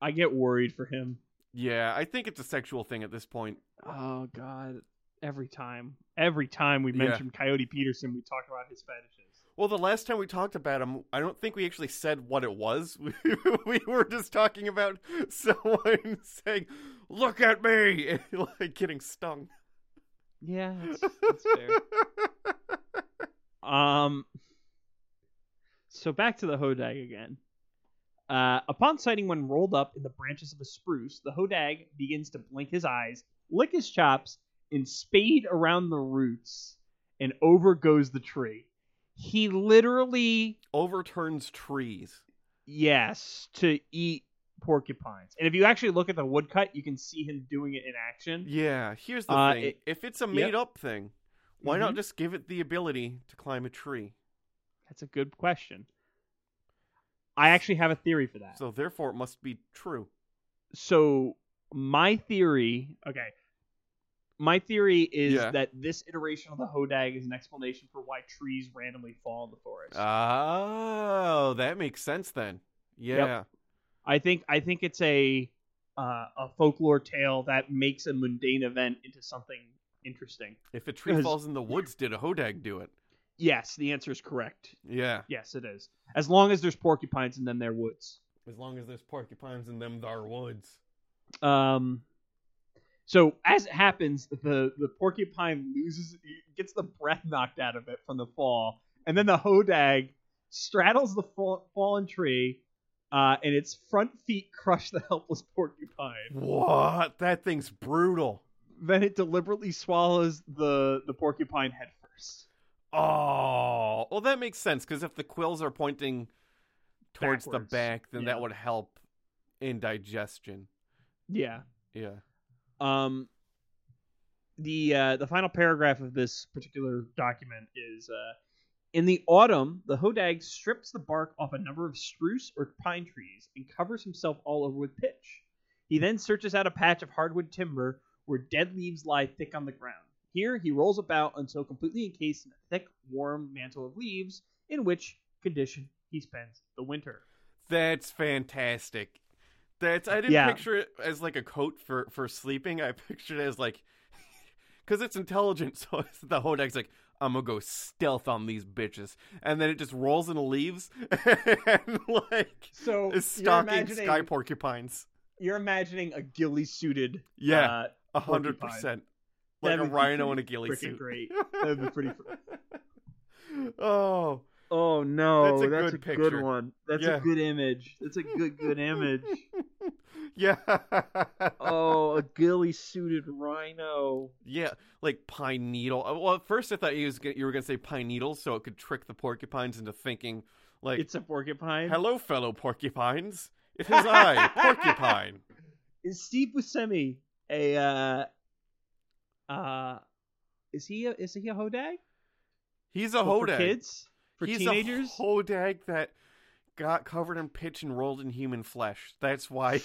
I get worried for him. Yeah, I think it's a sexual thing at this point. Oh god, every time, every time we Yeah. Coyote Peterson, we talk about his fetishes. Well, the last time we talked about him, I don't think we actually said what it was. we were just talking about someone saying, "Look at me," and, like getting stung. Yeah, that's, that's fair. Um. So back to the hodag again. Uh, upon sighting one rolled up in the branches of a spruce, the hodag begins to blink his eyes, lick his chops, and spade around the roots, and over goes the tree. He literally, Overturns trees. yes, to eat porcupines. And if you actually look at the woodcut, you can see him doing it in action. Yeah, here's the Uh, thing. it- if it's a yep. made up thing, why not Mhm. just give it the ability to climb a tree? That's a good question. I actually have a theory for that. So therefore it must be true. so my theory okay my theory is Yeah. that this iteration of the hodag is an explanation for why trees randomly fall in the forest Oh, that makes sense then. Yeah. I think i think it's a uh, a folklore tale that makes a mundane event into something interesting If a tree Because- falls in the woods, did a hodag do it? yes the answer is correct Yeah. yes it is as long as there's porcupines in them they're woods As long as there's porcupines in them, there woods. Um, so as it happens, the the porcupine loses, gets the breath knocked out of it from the fall, and then the hodag straddles the fall, fallen tree, uh, and its front feet crush the helpless porcupine. What? That thing's brutal. Then it deliberately swallows the the porcupine head first. Oh, well, that makes sense because if the quills are pointing towards Backwards. the back, then Yeah. that would help in digestion. Yeah. Yeah. Um, the uh, the final paragraph of this particular document is uh, in the autumn, the hodag strips the bark off a number of spruce or pine trees and covers himself all over with pitch. He then searches out a patch of hardwood timber where dead leaves lie thick on the ground. Here, he rolls about until completely encased in a thick, warm mantle of leaves, in which condition he spends the winter. That's fantastic. That's I didn't Yeah. picture it as like a coat for for sleeping. I pictured it as like because it's intelligent. So the Hodag's like, I'm gonna go stealth on these bitches, and then it just rolls into leaves and like So is stalking sky porcupines. You're imagining a ghillie suited Yeah, uh, A hundred percent, like a rhino in a ghillie suit. great. That'd be pretty. oh, Oh no, That's a that's good a picture. good one. That's Yeah. a good image. That's a good good image. yeah, oh, a ghillie suited rhino. yeah, like pine needle. Uh, Well, at first I thought you was gonna, you were gonna say pine needles, so it could trick the porcupines into thinking like, It's a porcupine. "Hello, fellow porcupines, it is I, porcupine." Is Steve Buscemi a uh uh is he a, is he a hodag? He's a for hodag. kids? For He's teenagers? a hodag that got covered in pitch and rolled in human flesh. That's why.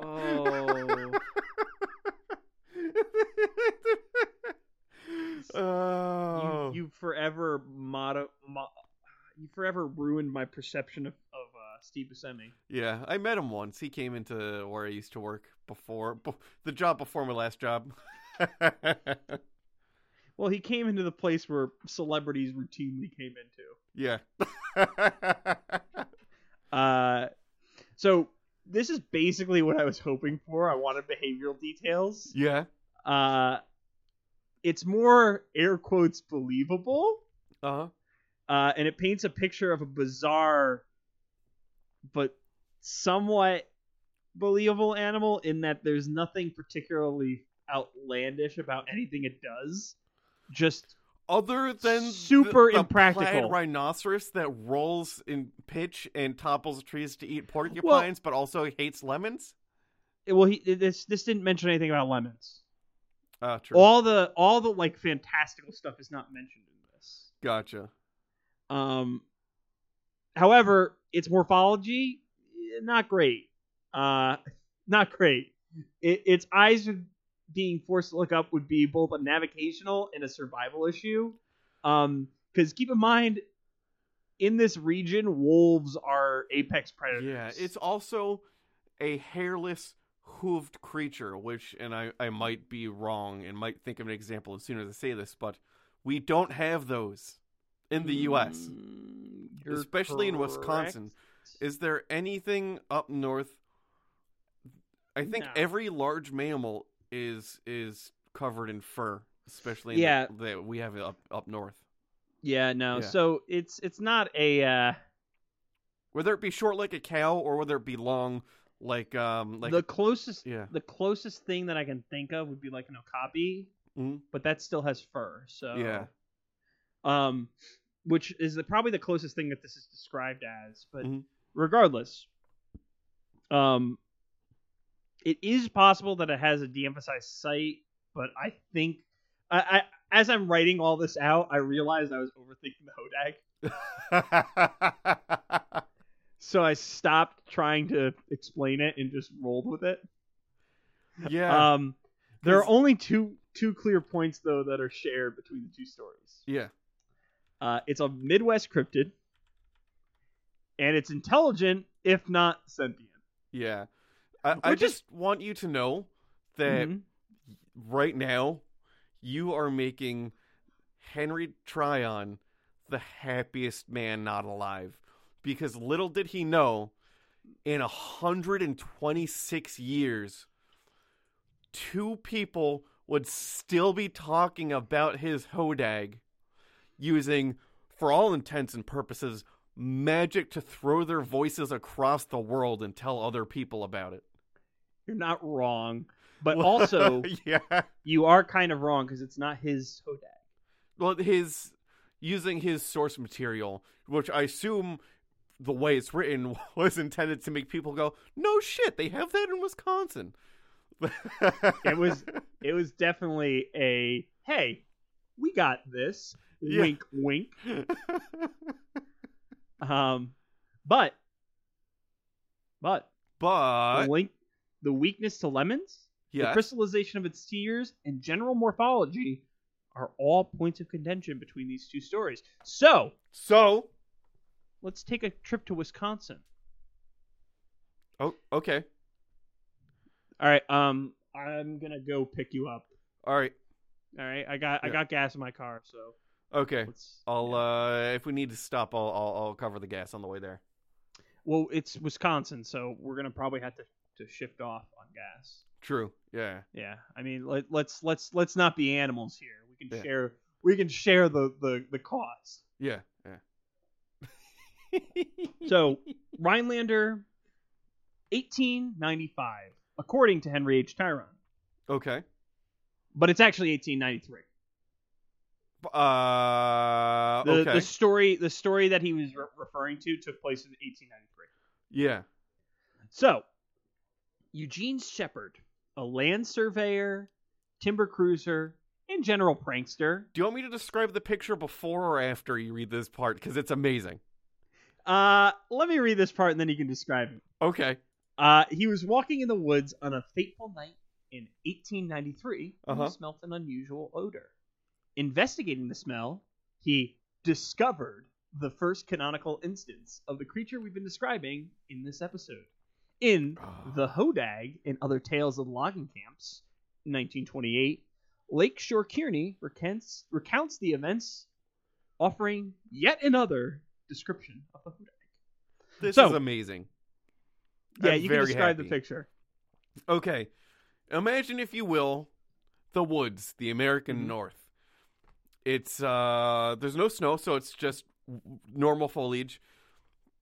Oh. oh. You you forever motto, mo- you forever ruined my perception of, of uh, Steve Buscemi. Yeah, I met him once. He came into where I used to work before b- the job before my last job. Well, he came into the place where celebrities routinely came into. yeah. Uh, so this is basically what I was hoping for. I wanted behavioral details. yeah. Uh, it's more air quotes believable, Uh-huh. uh, and it paints a picture of a bizarre, but somewhat believable animal in that there's nothing particularly outlandish about anything it does. Just Other than Super the, the impractical. rhinoceros that rolls in pitch and topples trees to eat porcupines, but also hates lemons. well, he this this didn't mention anything about lemons. Ah, true. All the all the like fantastical stuff is not mentioned in this. Gotcha. Um, however, its morphology eh, not great. Uh, not great. It, its eyes being forced to look up would be both a navigational and a survival issue. Um, because keep in mind, in this region, wolves are apex predators. Yeah, it's also a hairless, hooved creature, which, and I, I might be wrong and might think of an example as soon as I say this, but we don't have those in the U.S., Mm, especially in. Wisconsin. Is there anything up north? I think No. every large mammal is is covered in fur, especially in Yeah. that we have it up up north. Yeah, no. Yeah. So it's it's not a. Uh, Whether it be short like a cow or whether it be long like um like the closest yeah. the closest thing that I can think of would be like an okapi, Mhm. but that still has fur. So Yeah. Um, which is the, probably the closest thing that this is described as. But Mhm. regardless, um, it is possible that it has a de-emphasized site, but I think I, I as I'm writing all this out, I realized I was overthinking the Hodag, so I stopped trying to explain it and just rolled with it. yeah. Um, there are only two two clear points though that are shared between the two stories. yeah. Uh, it's a Midwest cryptid, and it's intelligent, if not sentient. Yeah. I, I just want you to know that Mhm. right now you are making Henry Tryon the happiest man not alive. Because little did he know, in 126 years, two people would still be talking about his Hodag using, for all intents and purposes, magic to throw their voices across the world and tell other people about it. You're not wrong, but also yeah. you are kind of wrong because it's not his Hodag. Well, his using his source material, which I assume the way it's written was intended to make people go, "No shit, they have that in Wisconsin." It was it was definitely a hey, we got this. Yeah. Wink, wink. Um, but but but link, the weakness to lemons, the crystallization of its tears, and general morphology are all points of contention between these two stories. So so let's take a trip to Wisconsin. oh, okay, All right, um, I'm gonna go pick you up. all right, All right, I got I got gas in my car, so okay. let's. I'll yeah. uh, if we need to stop, I'll, I'll I'll cover the gas on the way there. Well, it's Wisconsin, so we're gonna probably have to to shift off on gas. True, yeah, Yeah, I mean, let, let's let's let's not be animals here. We can Yeah. share we can share the the the cost. yeah, yeah. So Rhinelander, 1895, according to Henry H. Tryon, okay, but it's actually 1893. uh, The okay, the story the story that he was re- referring to took place in 1893. yeah, So, Eugene Shepard, a land surveyor, timber cruiser, and general prankster. Do you want me to describe the picture before or after you read this part? Because it's amazing. Uh, let me read this part and then you can describe it. Okay. Uh, he was walking in the woods on a fateful night in 1893 when Uh-huh. he smelt an unusual odor. Investigating the smell, he discovered the first canonical instance of the creature we've been describing in this episode. In The Hodag and Other Tales of Logging Camps, 1928, Lakeshore Kearney recounts, recounts the events, offering yet another description of the Hodag. This So- is amazing. Yeah, I'm you can describe the picture. Okay. Imagine, if you will, the woods, the American Mhm. North. It's uh there's no snow, so it's just normal foliage.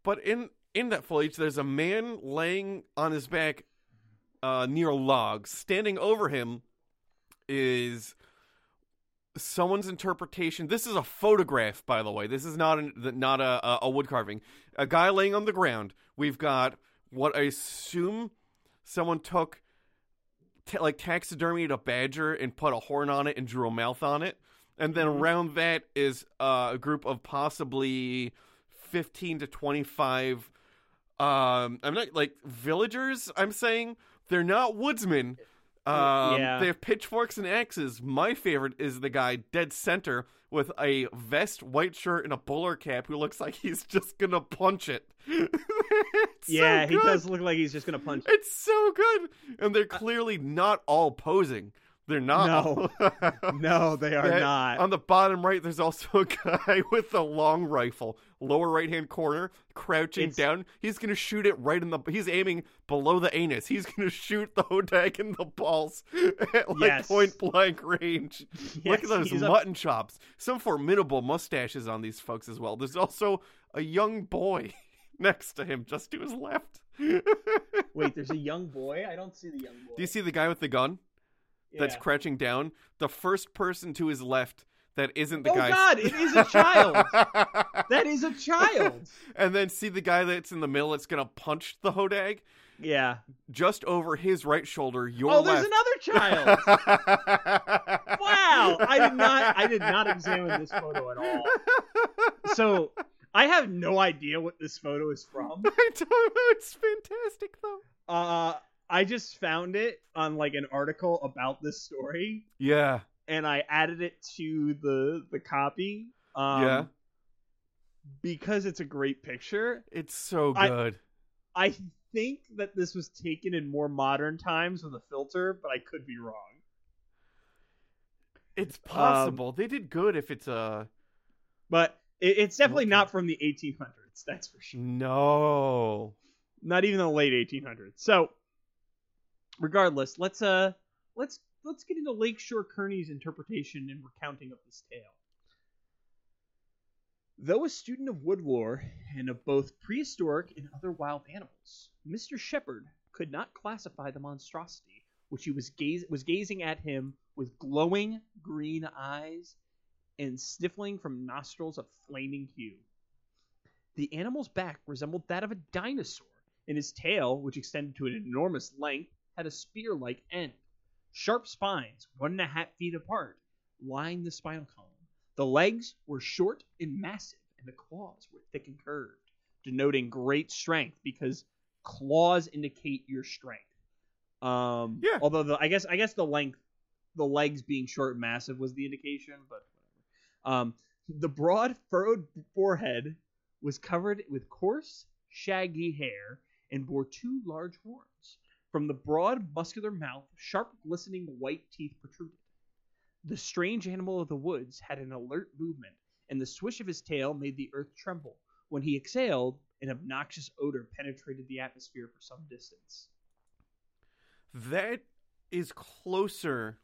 But in in that foliage there's a man laying on his back uh near a log. Standing over him is someone's interpretation. This is a photograph, by the way. This is not an, not a, a wood carving. A guy laying on the ground. We've got what I assume someone took ta like taxidermied a badger and put a horn on it and drew a mouth on it. And then around that is uh, a group of possibly 15 to 25 um I'm not like villagers, I'm saying they're not woodsmen. Um, yeah. They have pitchforks and axes. My favorite is the guy dead center with a vest, white shirt, and a bowler cap who looks like he's just gonna punch it. It's so yeah, he does look like he's just gonna punch. It. It's so good, and they're clearly not all posing. They're not. No. No, they are not. On the bottom right, there's also a guy with a long rifle, lower right hand corner, crouching It's- down. He's gonna shoot it right in the. He's aiming below the anus. He's gonna shoot the hodag in the balls at like Yes. point blank range. Look at those he's a- mutton chops. Some formidable mustaches on these folks as well. There's also a young boy next to him, just to his left. Wait, there's a young boy. I don't see the young boy. Do you see the guy with the gun? That's Yeah. crouching down. The first person to his left, that isn't the guy. Oh. God, it is a child. that is a child. and then see the guy that's in the middle that's gonna punch the hodag Yeah. just over his right shoulder. Your oh, there's left. another child. wow, I did not. I did not examine this photo at all. So I have no idea what this photo is from. I don't know. It's fantastic though. Uh, I just found it on like an article about this story, Yeah. and I added it to the the copy. Um, Yeah. Because it's a great picture. It's so good. I think that this was taken in more modern times with a filter, but I could be wrong. it's um, possible. they did good if it's a But it, it's definitely not from the 1800s. That's for sure. no. Not even the late 1800s. So, regardless, let's uh let's let's get into Lakeshore Kearney's interpretation and recounting of this tale. Though a student of wood lore and of both prehistoric and other wild animals, Mr. Shepard could not classify the monstrosity which he was gaze was gazing at him with glowing green eyes and sniffling from nostrils of flaming hue. The animal's back resembled that of a dinosaur, and his tail, which extended to an enormous length, had a spear like end. Sharp spines, one and a half feet apart, lined the spinal column. The legs were short and massive, and the claws were thick and curved, denoting great strength because claws indicate your strength. Um, Yeah. Although the, I guess I guess the length, the legs being short and massive was the indication, but whatever. Um, the broad furrowed forehead was covered with coarse, shaggy hair and bore two large horns. From the broad, muscular mouth, sharp, glistening white teeth protruded. The strange animal of the woods had an alert movement, and the swish of his tail made the earth tremble. When he exhaled, an obnoxious odor penetrated the atmosphere for some distance. That is closer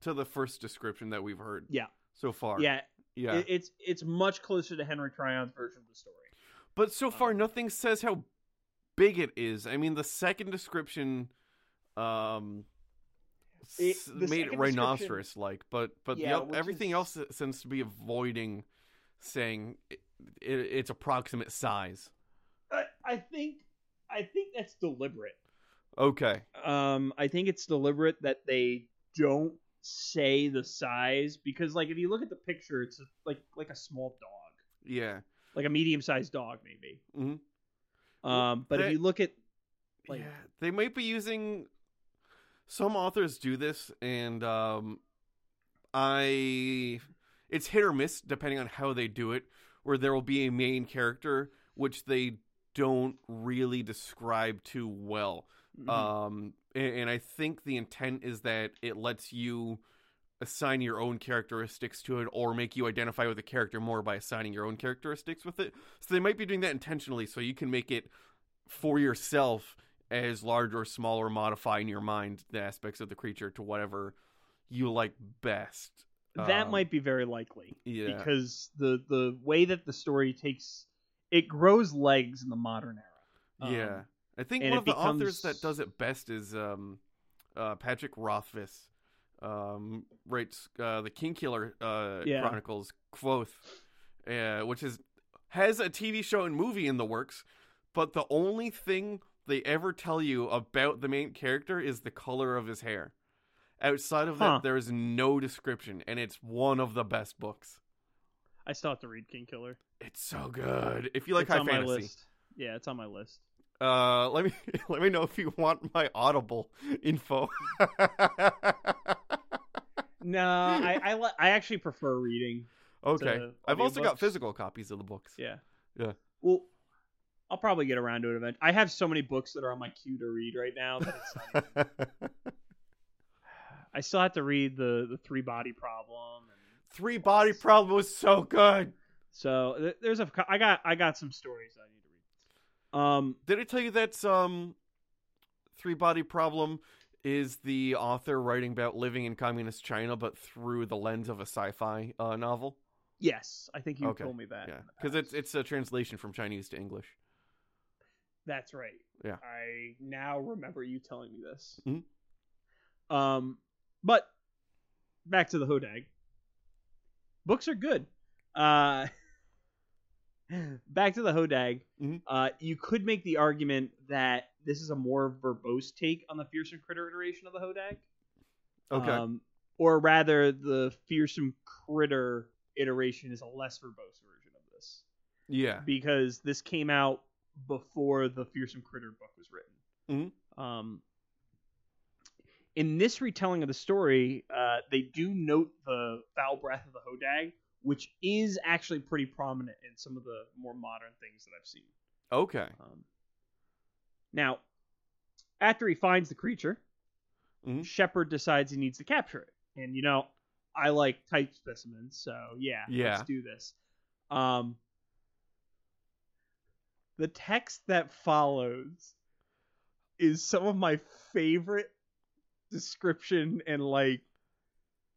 to the first description that we've heard Yeah, so far. yeah, Yeah. it's it's much closer to Henry Tryon's version of the story. But so far, um, nothing says how big it is. I mean, the second description um, It- made it rhinoceros like, but but Yeah, the, everything is- else seems to be avoiding saying it, it, its approximate size. I, I think I think that's deliberate. Okay. Um, I think it's deliberate that they don't say the size because, like, if you look at the picture, it's like like a small dog, Yeah. like a medium-sized dog, maybe. Mhm. Um, but They- if you look at like, yeah. They might be using. Some authors do this, and um, I. It's hit or miss depending on how they do it. Where there will be a main character which they don't really describe too well. mhm. Um, and, and I think the intent is that it lets you assign your own characteristics to it or make you identify with the character more by assigning your own characteristics with it. So they might be doing that intentionally so you can make it for yourself as large or small or modify in your mind the aspects of the creature to whatever you like best. that Um, might be very likely yeah. because the the way that the story takes it grows legs in the modern era. Um, yeah. I think one of the authors that does it best is um, uh, Patrick Rothfuss. Um, writes uh, the King Killer uh, Yeah. Chronicles Kvothe, uh, which is has a TV show and movie in the works, but the only thing they ever tell you about the main character is the color of his hair. Outside of that, there is no description, and it's one of the best books. I still have to read King Killer. It's so good. If you like it's high on fantasy, my list. Yeah, it's on my list. Uh, let me let me know if you want my Audible info. No, I I, li- I actually prefer reading. okay, To I've also got audiobooks. physical copies of the books. Yeah. Yeah. Well, I'll probably get around to it eventually. I have so many books that are on my queue to read right now. That it's not even- I still have to read the the three body problem, and Three Body Problem was so good. so th- there's a I got I got some stories I need to read. Um, Did I tell you that's um, Three Body Problem is the author writing about living in communist China, but through the lens of a sci-fi uh, novel? yes, I think you Okay, told me that. Yeah, because it's it's a translation from Chinese to English. That's right. Yeah. I now remember you telling me this. Mhm. Um, but back to the Hodag. books are good. Uh, back to the Hodag. Mhm. Uh, you could make the argument that this is a more verbose take on the fearsome critter iteration of the Hodag. Okay. Um, or rather, the fearsome critter iteration is a less verbose version of this yeah. because this came out before the fearsome critter book was written. Mhm. Um, in this retelling of the story, uh, they do note the foul breath of the Hodag, which is actually pretty prominent in some of the more modern things that I've seen. Okay. Um, now, after he finds the creature, Mhm. Shepard decides he needs to capture it. And you know, I like type specimens, so yeah, Yeah. let's do this. Um, the text that follows is some of my favorite description and like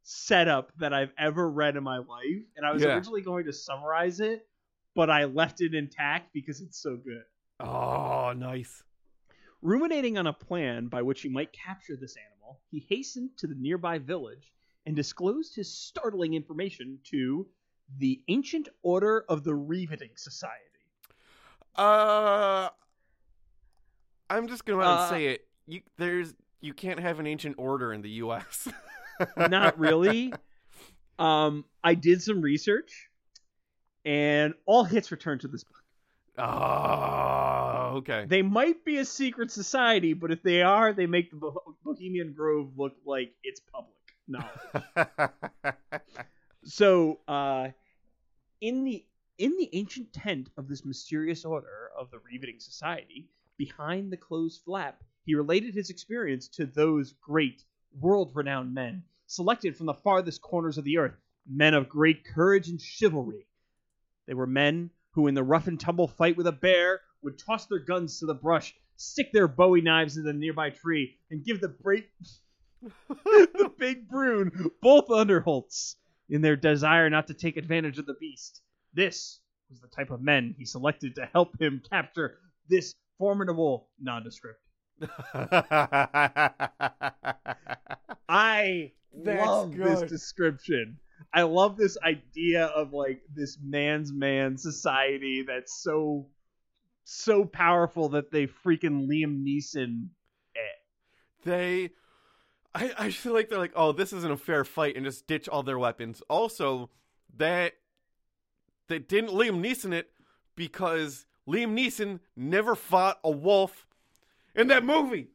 setup that I've ever read in my life. And I was Yeah. originally going to summarize it, but I left it intact because it's so good. Oh, nice. Ruminating on a plan by which he might capture this animal, he hastened to the nearby village and disclosed his startling information to the Ancient Order of the Riveting Society. Uh, I'm just gonna Uh, say it. You there's you can't have an ancient order in the U.S. Not really. um, I did some research, and all hits return to this book. Oh, okay. They might be a secret society, but if they are, they make the Bohemian Grove look like it's public. No. So, uh, in the in the ancient tent of this mysterious order of the Riveting Society, behind the closed flap, he related his experience to those great, world-renowned men, selected from the farthest corners of the earth, men of great courage and chivalry. They were men who, in the rough and tumble fight with a bear, would toss their guns to the brush, stick their bowie knives into the nearby tree, and give the great the big brune both underholts in their desire not to take advantage of the beast. This was the type of men he selected to help him capture this formidable nondescript. I That's love this description. I love this idea of like this man's man society that's so so powerful that they freaking Liam Neeson they I, I feel like they're like, oh, this isn't a fair fight and just ditch all their weapons. Also, that they didn't Liam Neeson it because Liam Neeson never fought a wolf in that movie.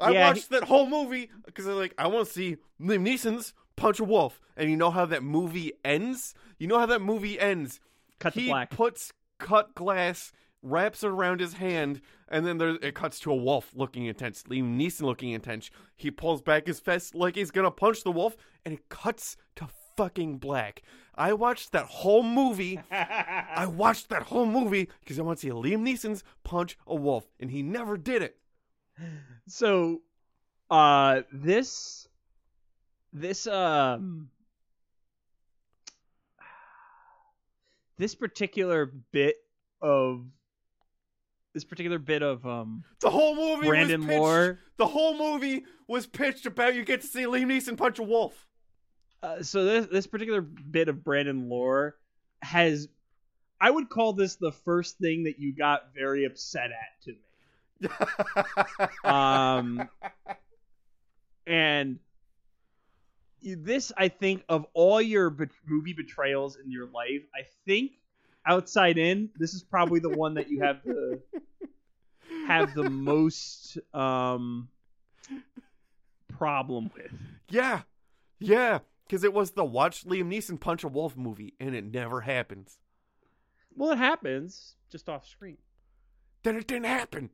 I Yeah, watched that whole movie because I'm like, I want to see Liam Neeson's punch a wolf. And you know how that movie ends? You know how that movie ends? cut to he black. puts cut glass, wraps it around his hand, and then there it cuts to a wolf looking intense, Liam Neeson looking intense. He pulls back his fist like he's gonna punch the wolf, and it cuts to fucking black. I watched that whole movie. I watched that whole movie because I want to see Liam Neeson's punch a wolf, and he never did it. So uh this this um this particular bit of this particular bit of um The whole movie Brandon was pitched. Moore. The whole movie was pitched about you get to see Liam Neeson punch a wolf. uh, so this this particular bit of Brandon lore has I would call this the first thing that you got very upset at to me. Um and this I think of all your movie betrayals in your life, I think outside in, this is probably the one that you have the have the most um problem with. Yeah, yeah, because it was the watch Liam Neeson punch a wolf movie, and it never happens. Well, it happens just off screen. Then it didn't happen.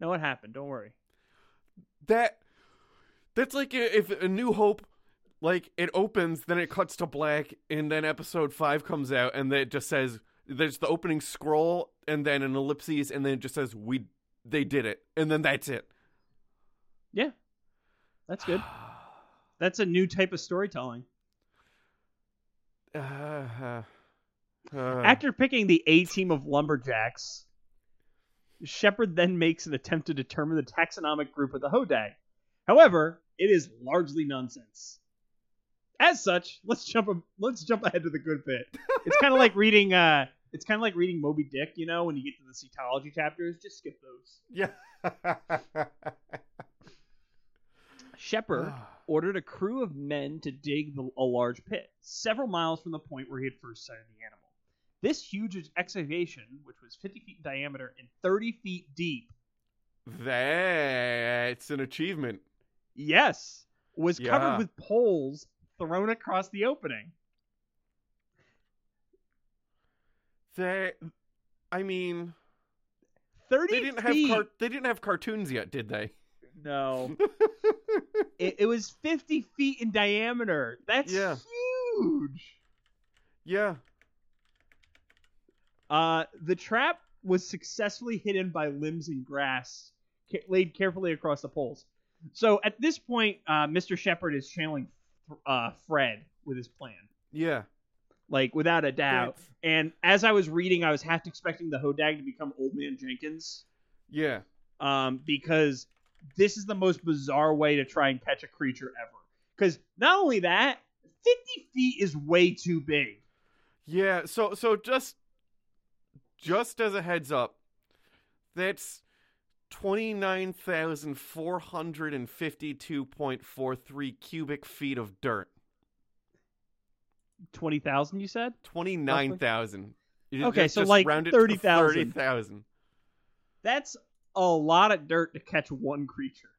No, it happened. Don't worry. That that's like if a New Hope, like it opens, then it cuts to black, and then Episode Five comes out, and then it just says there's the opening scroll, and then an ellipses, and then it just says we they did it, and then that's it. Yeah, that's good. That's a new type of storytelling. Uh, uh, uh, After picking the A team of lumberjacks, Shepard then makes an attempt to determine the taxonomic group of the Hodag. However, it is largely nonsense. As such, let's jump a, let's jump ahead to the good bit. It's kind of like reading uh it's kind of like reading Moby Dick, you know, when you get to the cetology chapters, just skip those. Yeah. Shepard ordered a crew of men to dig the, a large pit, several miles from the point where he had first sighted the animal. This huge excavation, which was 50 feet in diameter and 30 feet deep, That's an achievement. yes, was Yeah. covered with poles thrown across the opening. That, I mean, 30 they didn't have feet. car- they didn't have cartoons yet, did they? No. it, it was 50 feet in diameter. That's Yeah. huge. yeah. Uh, the trap was successfully hidden by limbs and grass ca- laid carefully across the poles. So at this point, uh, Mr. Shepard is channeling uh, Fred with his plan, Yeah. like without a doubt. And as I was reading, I was half expecting the Hodag to become Old Man Jenkins, Yeah. um, because this is the most bizarre way to try and catch a creature ever. Because not only that, 50 feet is way too big. Yeah, so so just just as a heads up, that's twenty nine thousand four hundred and fifty two point four three cubic feet of dirt. 20,000, you said? Twenty nine thousand. Okay, so like 30,000. Thirty thousand. That's a lot of dirt to catch one creature.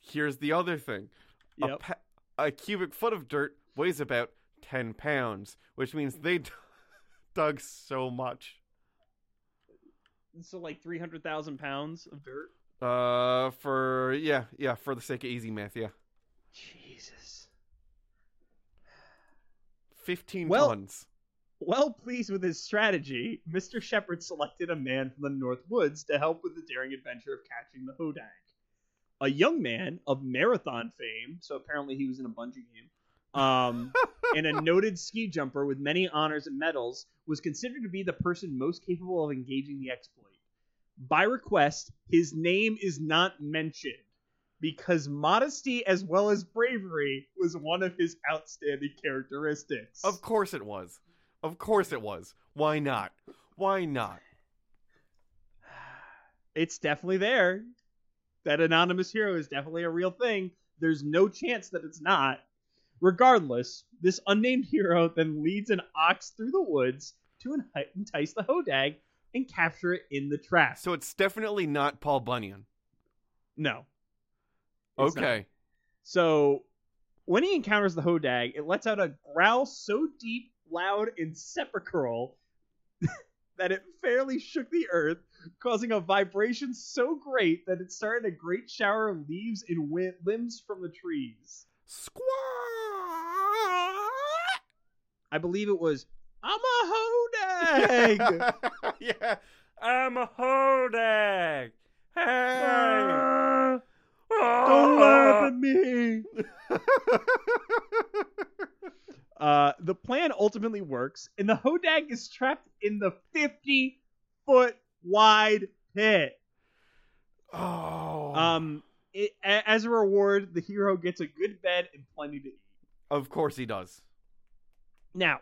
Here's the other thing. A, pa- a cubic foot of dirt weighs about ten pounds, which means they d- dug so much. So like 300,000 pounds of dirt? Uh, for yeah, yeah, for the sake of easy math, yeah, Jesus. fifteen Well- tons. Well pleased with his strategy, Mr. Shepard selected a man from the North Woods to help with the daring adventure of catching the Hodag. A young man of marathon fame, so apparently he was in a bungee game, um, and a noted ski jumper with many honors and medals, was considered to be the person most capable of engaging the exploit. By request, his name is not mentioned because modesty as well as bravery was one of his outstanding characteristics. Of course it was. Of course it was. Why not? Why not? it's definitely there. That anonymous hero is definitely a real thing. There's no chance that it's not. Regardless, this unnamed hero then leads an ox through the woods to entice the Hodag and capture it in the trap. So it's definitely not Paul Bunyan. No. It's not. Okay. So when he encounters the Hodag, it lets out a growl so deep, loud, and sepulchral that it fairly shook the earth, causing a vibration so great that it started a great shower of leaves and limbs from the trees. Squawk! I believe it was, I'm a Hodag! yeah. I'm a hodag. Hey. Don't laugh at me! Uh, the plan ultimately works, and the Hodag is trapped in the 50 foot wide pit. oh. Um, it, a- as a reward, the hero gets a good bed and plenty to eat. of course he does. Now,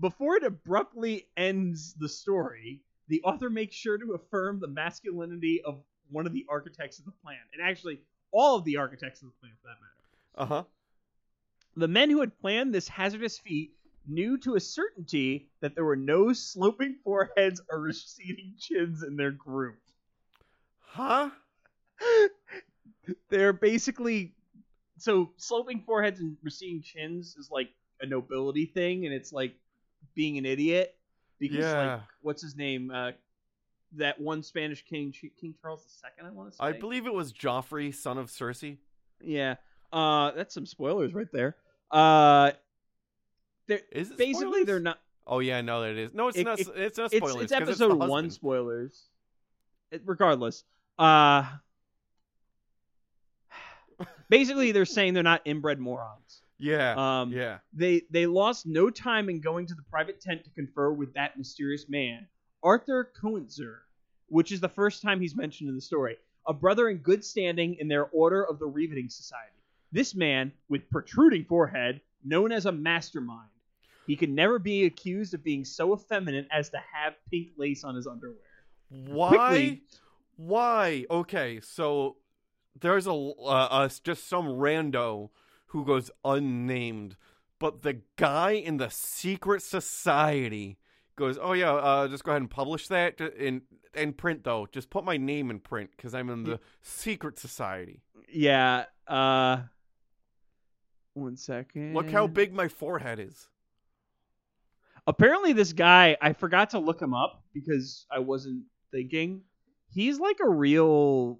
before it abruptly ends the story, the author makes sure to affirm the masculinity of one of the architects of the plan, and actually all of the architects of the plan, for that matter. Uh huh. The men who had planned this hazardous feat knew to a certainty that there were no sloping foreheads or receding chins in their group. Huh? They're basically so sloping foreheads and receding chins is like a nobility thing, and it's like being an idiot because Yeah. like what's his name? Uh, that one Spanish king, King Charles II. I want to say. I believe it was Joffrey, son of Cersei. Yeah. Uh, that's some spoilers right there. Uh, they're Is it basically spoilers? they're not. Oh yeah, no, that is. No, it's It- not. it- it's not It's, spoilers. it's 'cause episode the one spoilers. It, regardless, uh, basically they're saying they're not inbred morons. Yeah. Um, yeah. They they lost no time in going to the private tent to confer with that mysterious man, Arthur Coentzer, which is the first time he's mentioned in the story. A brother in good standing in their Order of the Riveting Society. This man, with protruding forehead, known as a mastermind. He can never be accused of being so effeminate as to have pink lace on his underwear. Why? Quickly. Why? Okay, so there's a uh, uh, just some rando who goes unnamed, but the guy in the secret society goes, "Oh yeah, uh, just go ahead and publish that in in print though. Just put my name in print because I'm in the secret society. Yeah. Uh. One second. Look how big my forehead is." Apparently, this guy, I forgot to look him up because I wasn't thinking. He's like a real.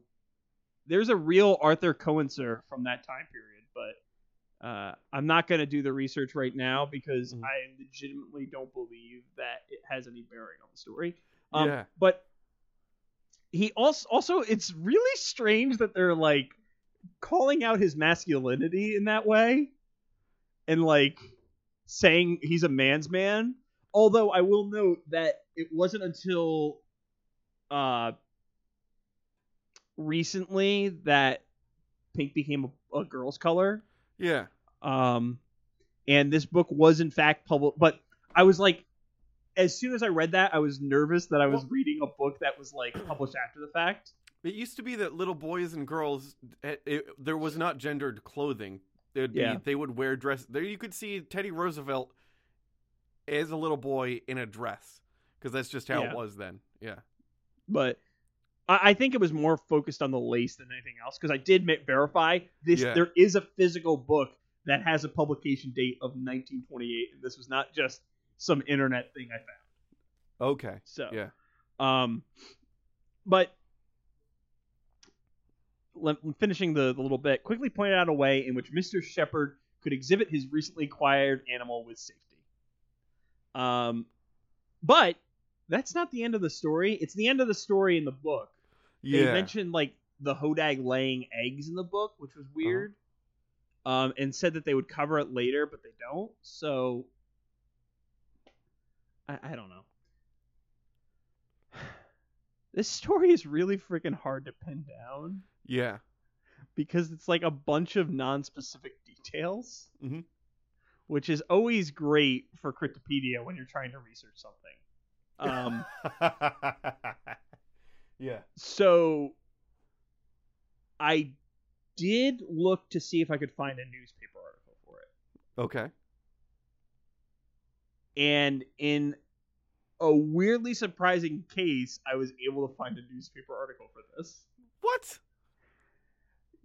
There's a real Arthur Cohenser from that time period, but uh, I'm not going to do the research right now because Mhm. I legitimately don't believe that it has any bearing on the story. Um, Yeah. But he also also it's really strange that they're like calling out his masculinity in that way, and like saying he's a man's man. Although I will note that it wasn't until uh recently that pink became a, a girl's color. Yeah. Um and this book was in fact published, but I was like as soon as I read that I was nervous that I was Well- reading a book that was like published after the fact. It used to be that little boys and girls, it, it, there was not gendered clothing. It'd be, Yeah. They would wear dress. There you could see Teddy Roosevelt as a little boy in a dress because that's just how Yeah. it was then. Yeah. but I, I think it was more focused on the lace than anything else because I did verify this. Yeah. There is a physical book that has a publication date of 1928, and this was not just some internet thing I found. Okay. So Yeah. um, but finishing the, the little bit, quickly pointed out a way in which Mr. Shepard could exhibit his recently acquired animal with safety. Um, but that's not the end of the story. It's the end of the story in the book. They mentioned like the Hodag laying eggs in the book, which was weird. Um, and said that they would cover it later, but they don't. So I, I don't know. This story is really freaking hard to pin down yeah. because it's like a bunch of non-specific details, Mhm. which is always great for Cryptopedia when you're trying to research something. Um, yeah. so I did look to see if I could find a newspaper article for it. Okay. And in a weirdly surprising case, I was able to find a newspaper article for this. What?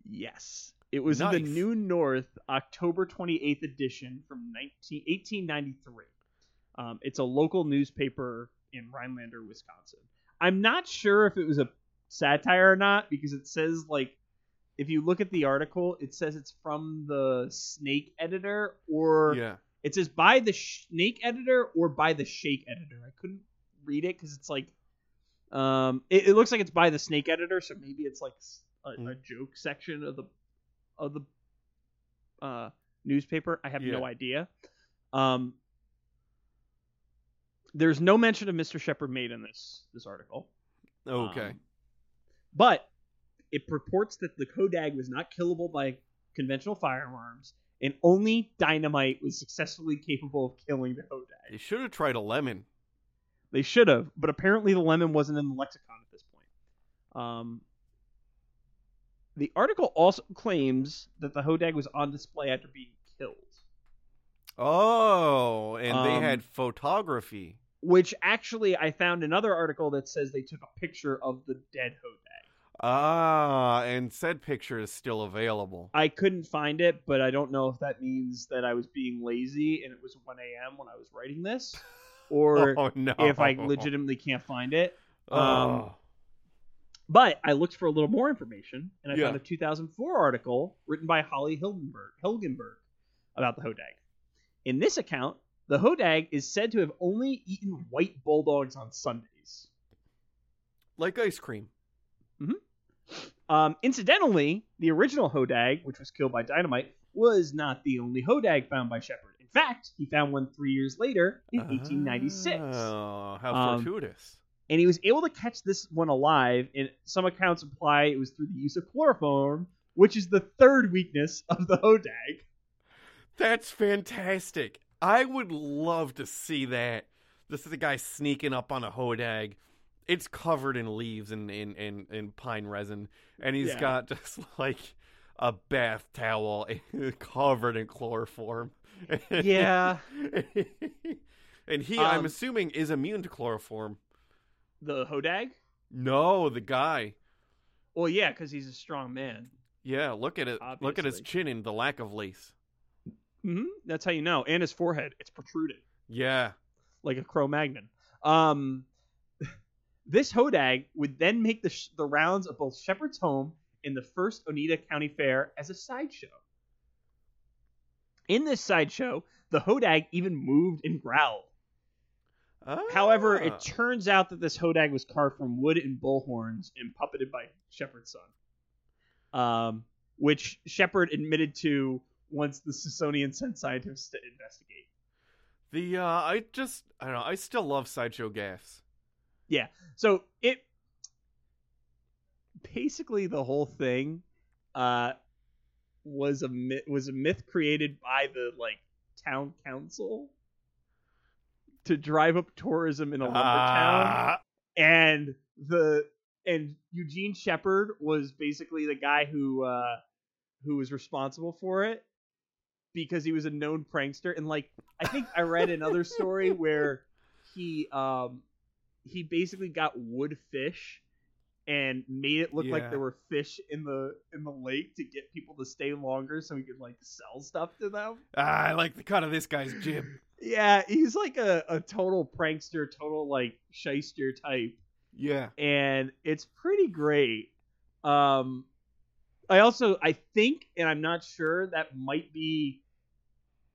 Yes. It was in the New North, October 28th edition from 19, 1893. Um, it's a local newspaper in Rhinelander, Wisconsin. I'm not sure if it was a satire or not because it says, like, if you look at the article, it says it's from the Snake editor or Yeah. it says by the Snake editor or by the Shake editor. I couldn't read it because it's like, um, it, it looks like it's by the Snake editor, so maybe it's like a, Mm. joke section of the of the uh, newspaper. I have no idea. Um, there's no mention of Mr. Shepard made in this this article. Okay. Um, but it purports that the Hodag was not killable by conventional firearms, and only dynamite was successfully capable of killing the Hodag. They should have tried a lemon. They should have, but apparently the lemon wasn't in the lexicon at this point. Um, the article also claims that the Hodag was on display after being killed, Oh, and they Um, had photography. Which actually I found another article that says they took a picture of the dead Hodag. Ah, and said picture is still available. I couldn't find it, but I don't know if that means that I was being lazy and it was 1 a.m. when I was writing this, or oh no! if I legitimately can't find it. Oh. um, But I looked for a little more information, and I Yeah. found a 2004 article written by Holly Hilgenberg, Hilgenberg about the Hodag. In this account, the Hodag is said to have only eaten white bulldogs on Sundays. like ice cream. Um, incidentally, the original Hodag, which was killed by dynamite, was not the only Hodag found by Shepard. In fact, he found one three years later in 1896. Oh, how Um, fortuitous! and he was able to catch this one alive. And some accounts imply it was through the use of chloroform, which is the third weakness of the Hodag. That's fantastic. I would love to see that. This is a guy sneaking up on a hodag. It's covered in leaves and in in, in pine resin, and he's Yeah. got just like a bath towel covered in chloroform. Yeah. and he, I'm Um, assuming, is immune to chloroform. The Hodag? No, the guy. Well, yeah, because he's a strong man. Yeah, look at it. Look at his chin and the lack of lace. Hmm That's how you know. And his forehead, it's protruding Yeah. like a Cro-Magnon. Um, this Hodag would then make the sh- the rounds of both Shepard's Home and the first Oneida County Fair as a sideshow. In this sideshow, the Hodag even moved and growled. However, Ah. it turns out that this Hodag was carved from wood and bull horns and puppeted by Shepard's son. Um, which Shepard admitted to once the Smithsonian sent scientists to investigate. The uh I just I don't know, I still love sideshow gas. Yeah. So it basically the whole thing uh was a myth, was a myth created by the like town council to drive up tourism in a lumber town Ah, and the and Eugene Shepard was basically the guy who uh who was responsible for it because he was a known prankster and like I think I read another story where he um he basically got wood fish and made it look like there were fish in the in the lake to get people to stay longer so he could like sell stuff to them. ah, I like the cut of this guy's jib. Yeah, he's like a, a total prankster, total like shyster type Yeah. and it's pretty great. Um, I also I think, and I'm not sure, that might be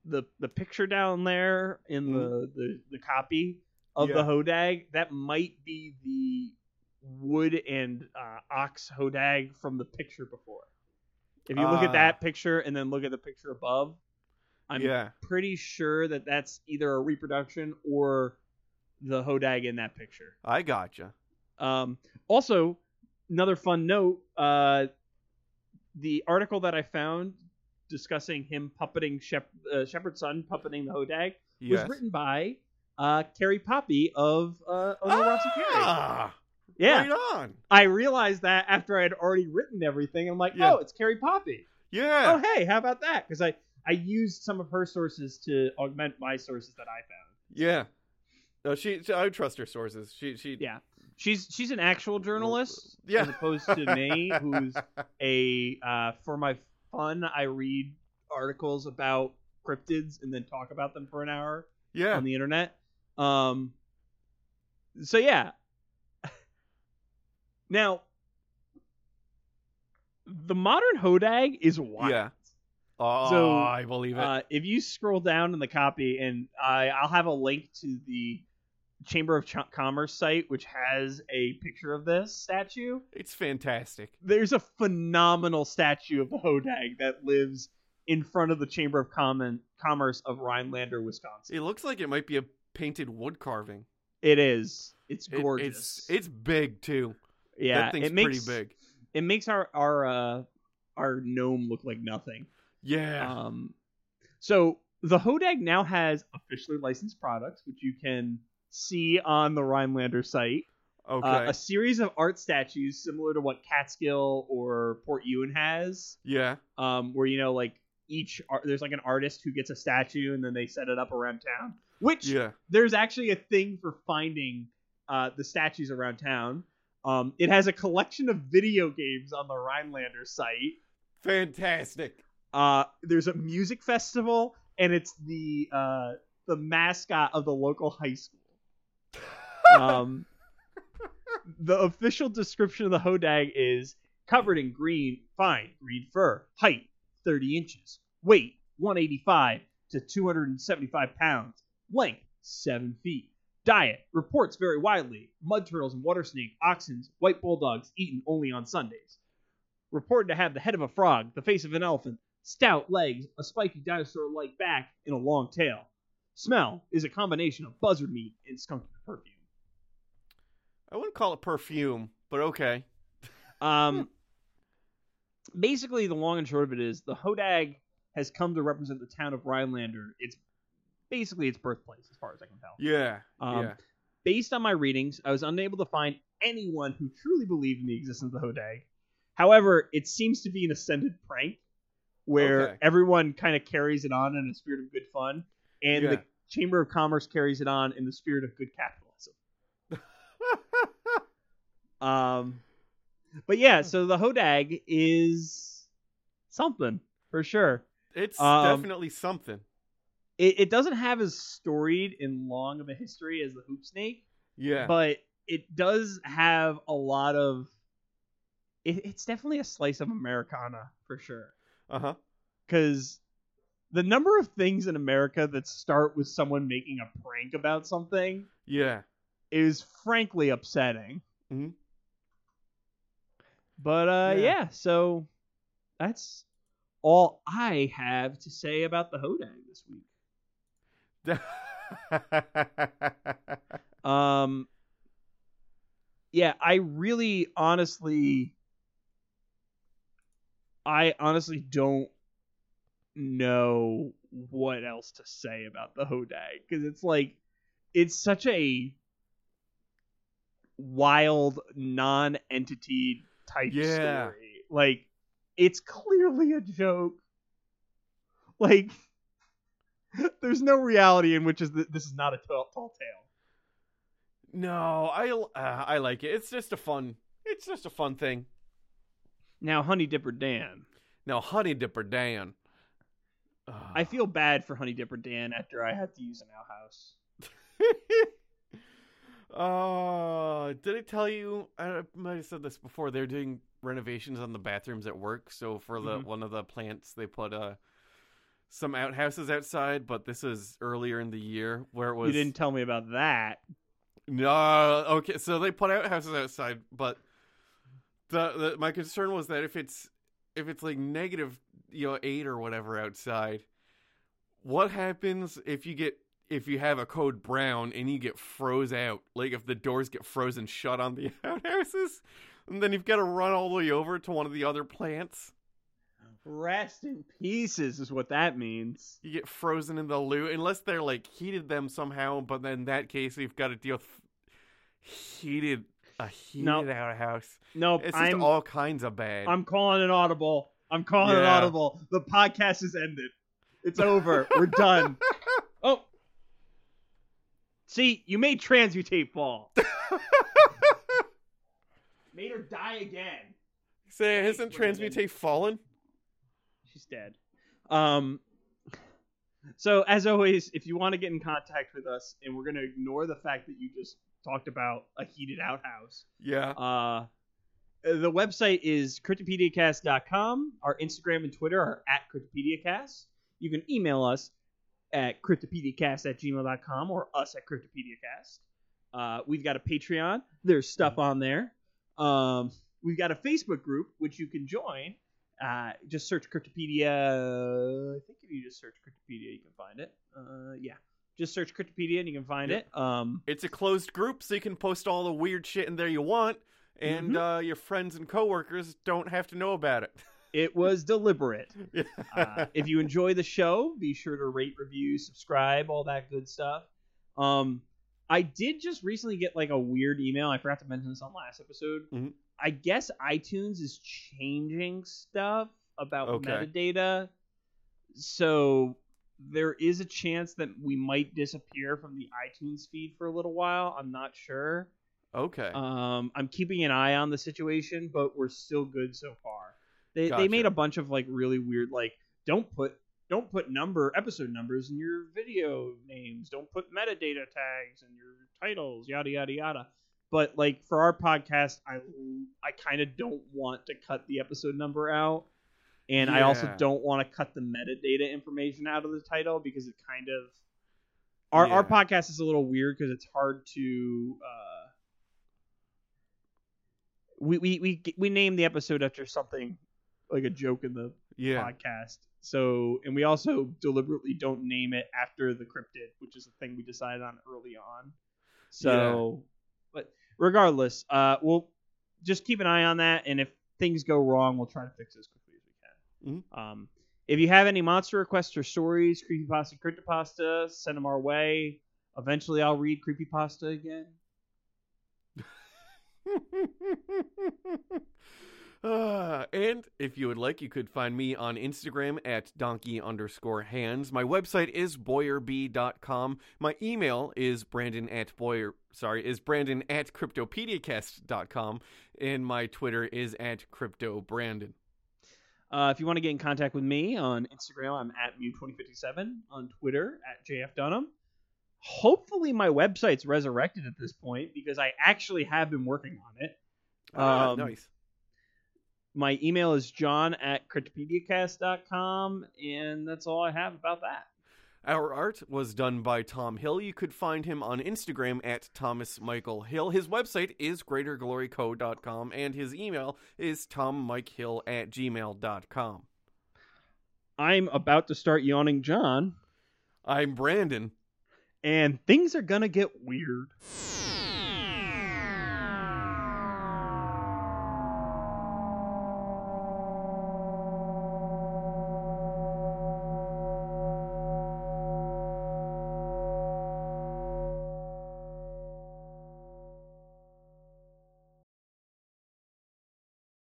the the picture down there in the, the the copy of the Hodag. That might be the wood and uh, ox Hodag from the picture before. If you look at Ah. that picture and then look at the picture above, I'm yeah. pretty sure that that's either a reproduction or the Hodag in that picture. I gotcha. Um, also, another fun note: uh, the article that I found discussing him puppeting Shep- uh, Shepard's son puppeting the Hodag was written by uh, Carrie Poppy of uh, Ross and Carrie. Ah, Yeah, right on. I realized that after I had already written everything. I'm like, Yeah. oh, it's Carrie Poppy. Yeah. Oh, hey, how about that? Because I I used some of her sources to augment my sources that I found. Yeah. No, she, she. I trust her sources. She. She. Yeah. She's she's an actual journalist Yeah. as opposed to me, who's a uh, for my fun I read articles about cryptids and then talk about them for an hour Yeah. on the internet. Um. So yeah. Now, the modern Hodag is wild. Yeah. Oh, So, I believe it. Uh, if you scroll down in the copy, and I, I'll have a link to the Chamber of Ch- Commerce site, which has a picture of this statue. it's fantastic. There's a phenomenal statue of the Hodag that lives in front of the Chamber of Common Commerce of Rhinelander, Wisconsin. It looks like it might be a painted wood carving. It is. It's It- gorgeous. it's it's big too. yeah, that thing's it makes pretty big. it makes our our uh, our gnome look like nothing. Yeah. Um, so the Hodag now has officially licensed products, which you can see on the Rhinelander site. okay. Uh, a series of art statues similar to what Catskill or Port Ewen has, yeah. um, where you know like each art, there's like an artist who gets a statue and then they set it up around town. Which Yeah. there's actually a thing for finding uh, the statues around town. Um, it has a collection of video games on the Rhinelander site. Fantastic. Uh, there's a music festival, and it's the uh, the mascot of the local high school. Um, the official description of the Hodag is covered in green, fine green fur, height 30 inches, weight 185 to 275 pounds, length 7 feet. Diet reports very widely mud turtles and water snake, oxen, white bulldogs eaten only on Sundays. Reported to have the head of a frog, the face of an elephant, stout legs, a spiky dinosaur like back, and a long tail. Smell is a combination of buzzard meat and skunk perfume. I wouldn't call it perfume, but okay. Um, basically, the long and short of it is the Hodag has come to represent the town of Rhinelander. It's basically its birthplace, as far as I can tell. Yeah. Um, yeah. Based on my readings, I was unable to find anyone who truly believed in the existence of the Hodag. However, it seems to be an ascended prank where Okay. everyone kind of carries it on in a spirit of good fun, and Yeah. the Chamber of Commerce carries it on in the spirit of good capitalism. Um, but yeah, so the Hodag is something for sure. It's Um, definitely something. It, it doesn't have as storied and long of a history as the Hoop Snake, Yeah. but it does have a lot of. It, it's definitely a slice of Americana for sure. Uh huh. Because the number of things in America that start with someone making a prank about something Yeah. is frankly upsetting. Mhm. But uh, Yeah. yeah. so that's all I have to say about the Hodag this week. Um, yeah, I really, honestly, I honestly don't know what else to say about the Hodag because it's like it's such a wild non-entity type Yeah. story. Like it's clearly a joke. Like there's no reality in which is th- this is not a tall, tall tale. no, I uh, I like it. It's just a fun. It's just a fun thing. Now, Honey Dipper Dan. Now, Honey Dipper Dan. I feel bad for Honey Dipper Dan after I had to use an outhouse. Uh, did I tell you? I might have said this before. They're doing renovations on the bathrooms at work. So for the Mhm. one of the plants, they put uh some outhouses outside. But this is earlier in the year where it was. You didn't tell me about that. No, okay. So they put outhouses outside, but the, the my concern was that if it's if it's like negative, you know, eight or whatever outside, what happens if you get if you have a code brown and you get froze out? Like if the doors get frozen shut on the outhouses, and then you've got to run all the way over to one of the other plants. Rest in pieces is what that means. You get frozen in the loo unless they're like heated them somehow. But then in that case, you've got to deal with heated a heated No. outhouse. Nope, It's just I'm all kinds of bad. I'm calling an audible. I'm calling Yeah. audible. The podcast is ended. It's over. We're done. Oh. See, you made transmutate fall. made her die again. Say, hasn't. Transmutate fallen? She's dead. Um. So as always, if you want to get in contact with us, and we're gonna ignore the fact that you just talked about a heated outhouse, Yeah. uh, the website is cryptopediacast.com. Our Instagram and Twitter are at cryptopediacast. You can email us at cryptopediacast at gmail.com or us at cryptopediacast. Uh, we've got a Patreon. There's stuff on there. Um, we've got a Facebook group, which you can join. Uh, just search Cryptopedia. I think if you just search Cryptopedia, you can find it. Uh, yeah. Just search Cryptopedia and you can find Yep. it. Um, It's a closed group, so you can post all the weird shit in there you want, and Mm-hmm. uh, your friends and coworkers don't have to know about it. it was deliberate. Uh, if you enjoy the show, be sure to rate, review, subscribe, all that good stuff. Um, I did just recently get like a weird email. I forgot to mention this on last episode. Mhm. I guess iTunes is changing stuff about Okay. metadata, so there is a chance that we might disappear from the iTunes feed for a little while. I'm not sure. Okay. Um, I'm keeping an eye on the situation, but we're still good so far. They they made a bunch of like really weird like don't put don't put number episode numbers in your video names. Don't put metadata tags in your titles. Yada yada yada. But like for our podcast, I I kind of don't want to cut the episode number out, and I also don't want to cut the metadata information out of the title because it kind of our our podcast is a little weird because it's hard to. Uh, we, we we we named the episode after something like a joke in the yeah. podcast. So, and we also deliberately don't name it after the cryptid, which is a thing we decided on early on. So, but regardless, uh, we'll just keep an eye on that, and if things go wrong, we'll try to fix it as quickly as we can. Um, If you have any monster requests or stories, creepypasta, cryptopasta, send them our way. Eventually, I'll read creepypasta again. Uh, and if you would like, you could find me on Instagram at donkey underscore hands. My website is boyerb.com. My email is brandon at boyer, sorry, is brandon at cryptopediacast.com. And my Twitter is at cryptobrandon. Uh, if you want to get in contact with me on Instagram, I'm at Mew2057. On Twitter, at JF Dunham. Hopefully, my website's resurrected at this point because I actually have been working on it. Um, nice. My email is john at cryptopediacast.com, and that's all I have about that. Our art was done by Tom Hill. You could find him on Instagram at Thomas Michael Hill. His website is greatergloryco.com, and his email is tommikehill at gmail.com. I'm about to start yawning John, I'm Brandon. And things are to get weird.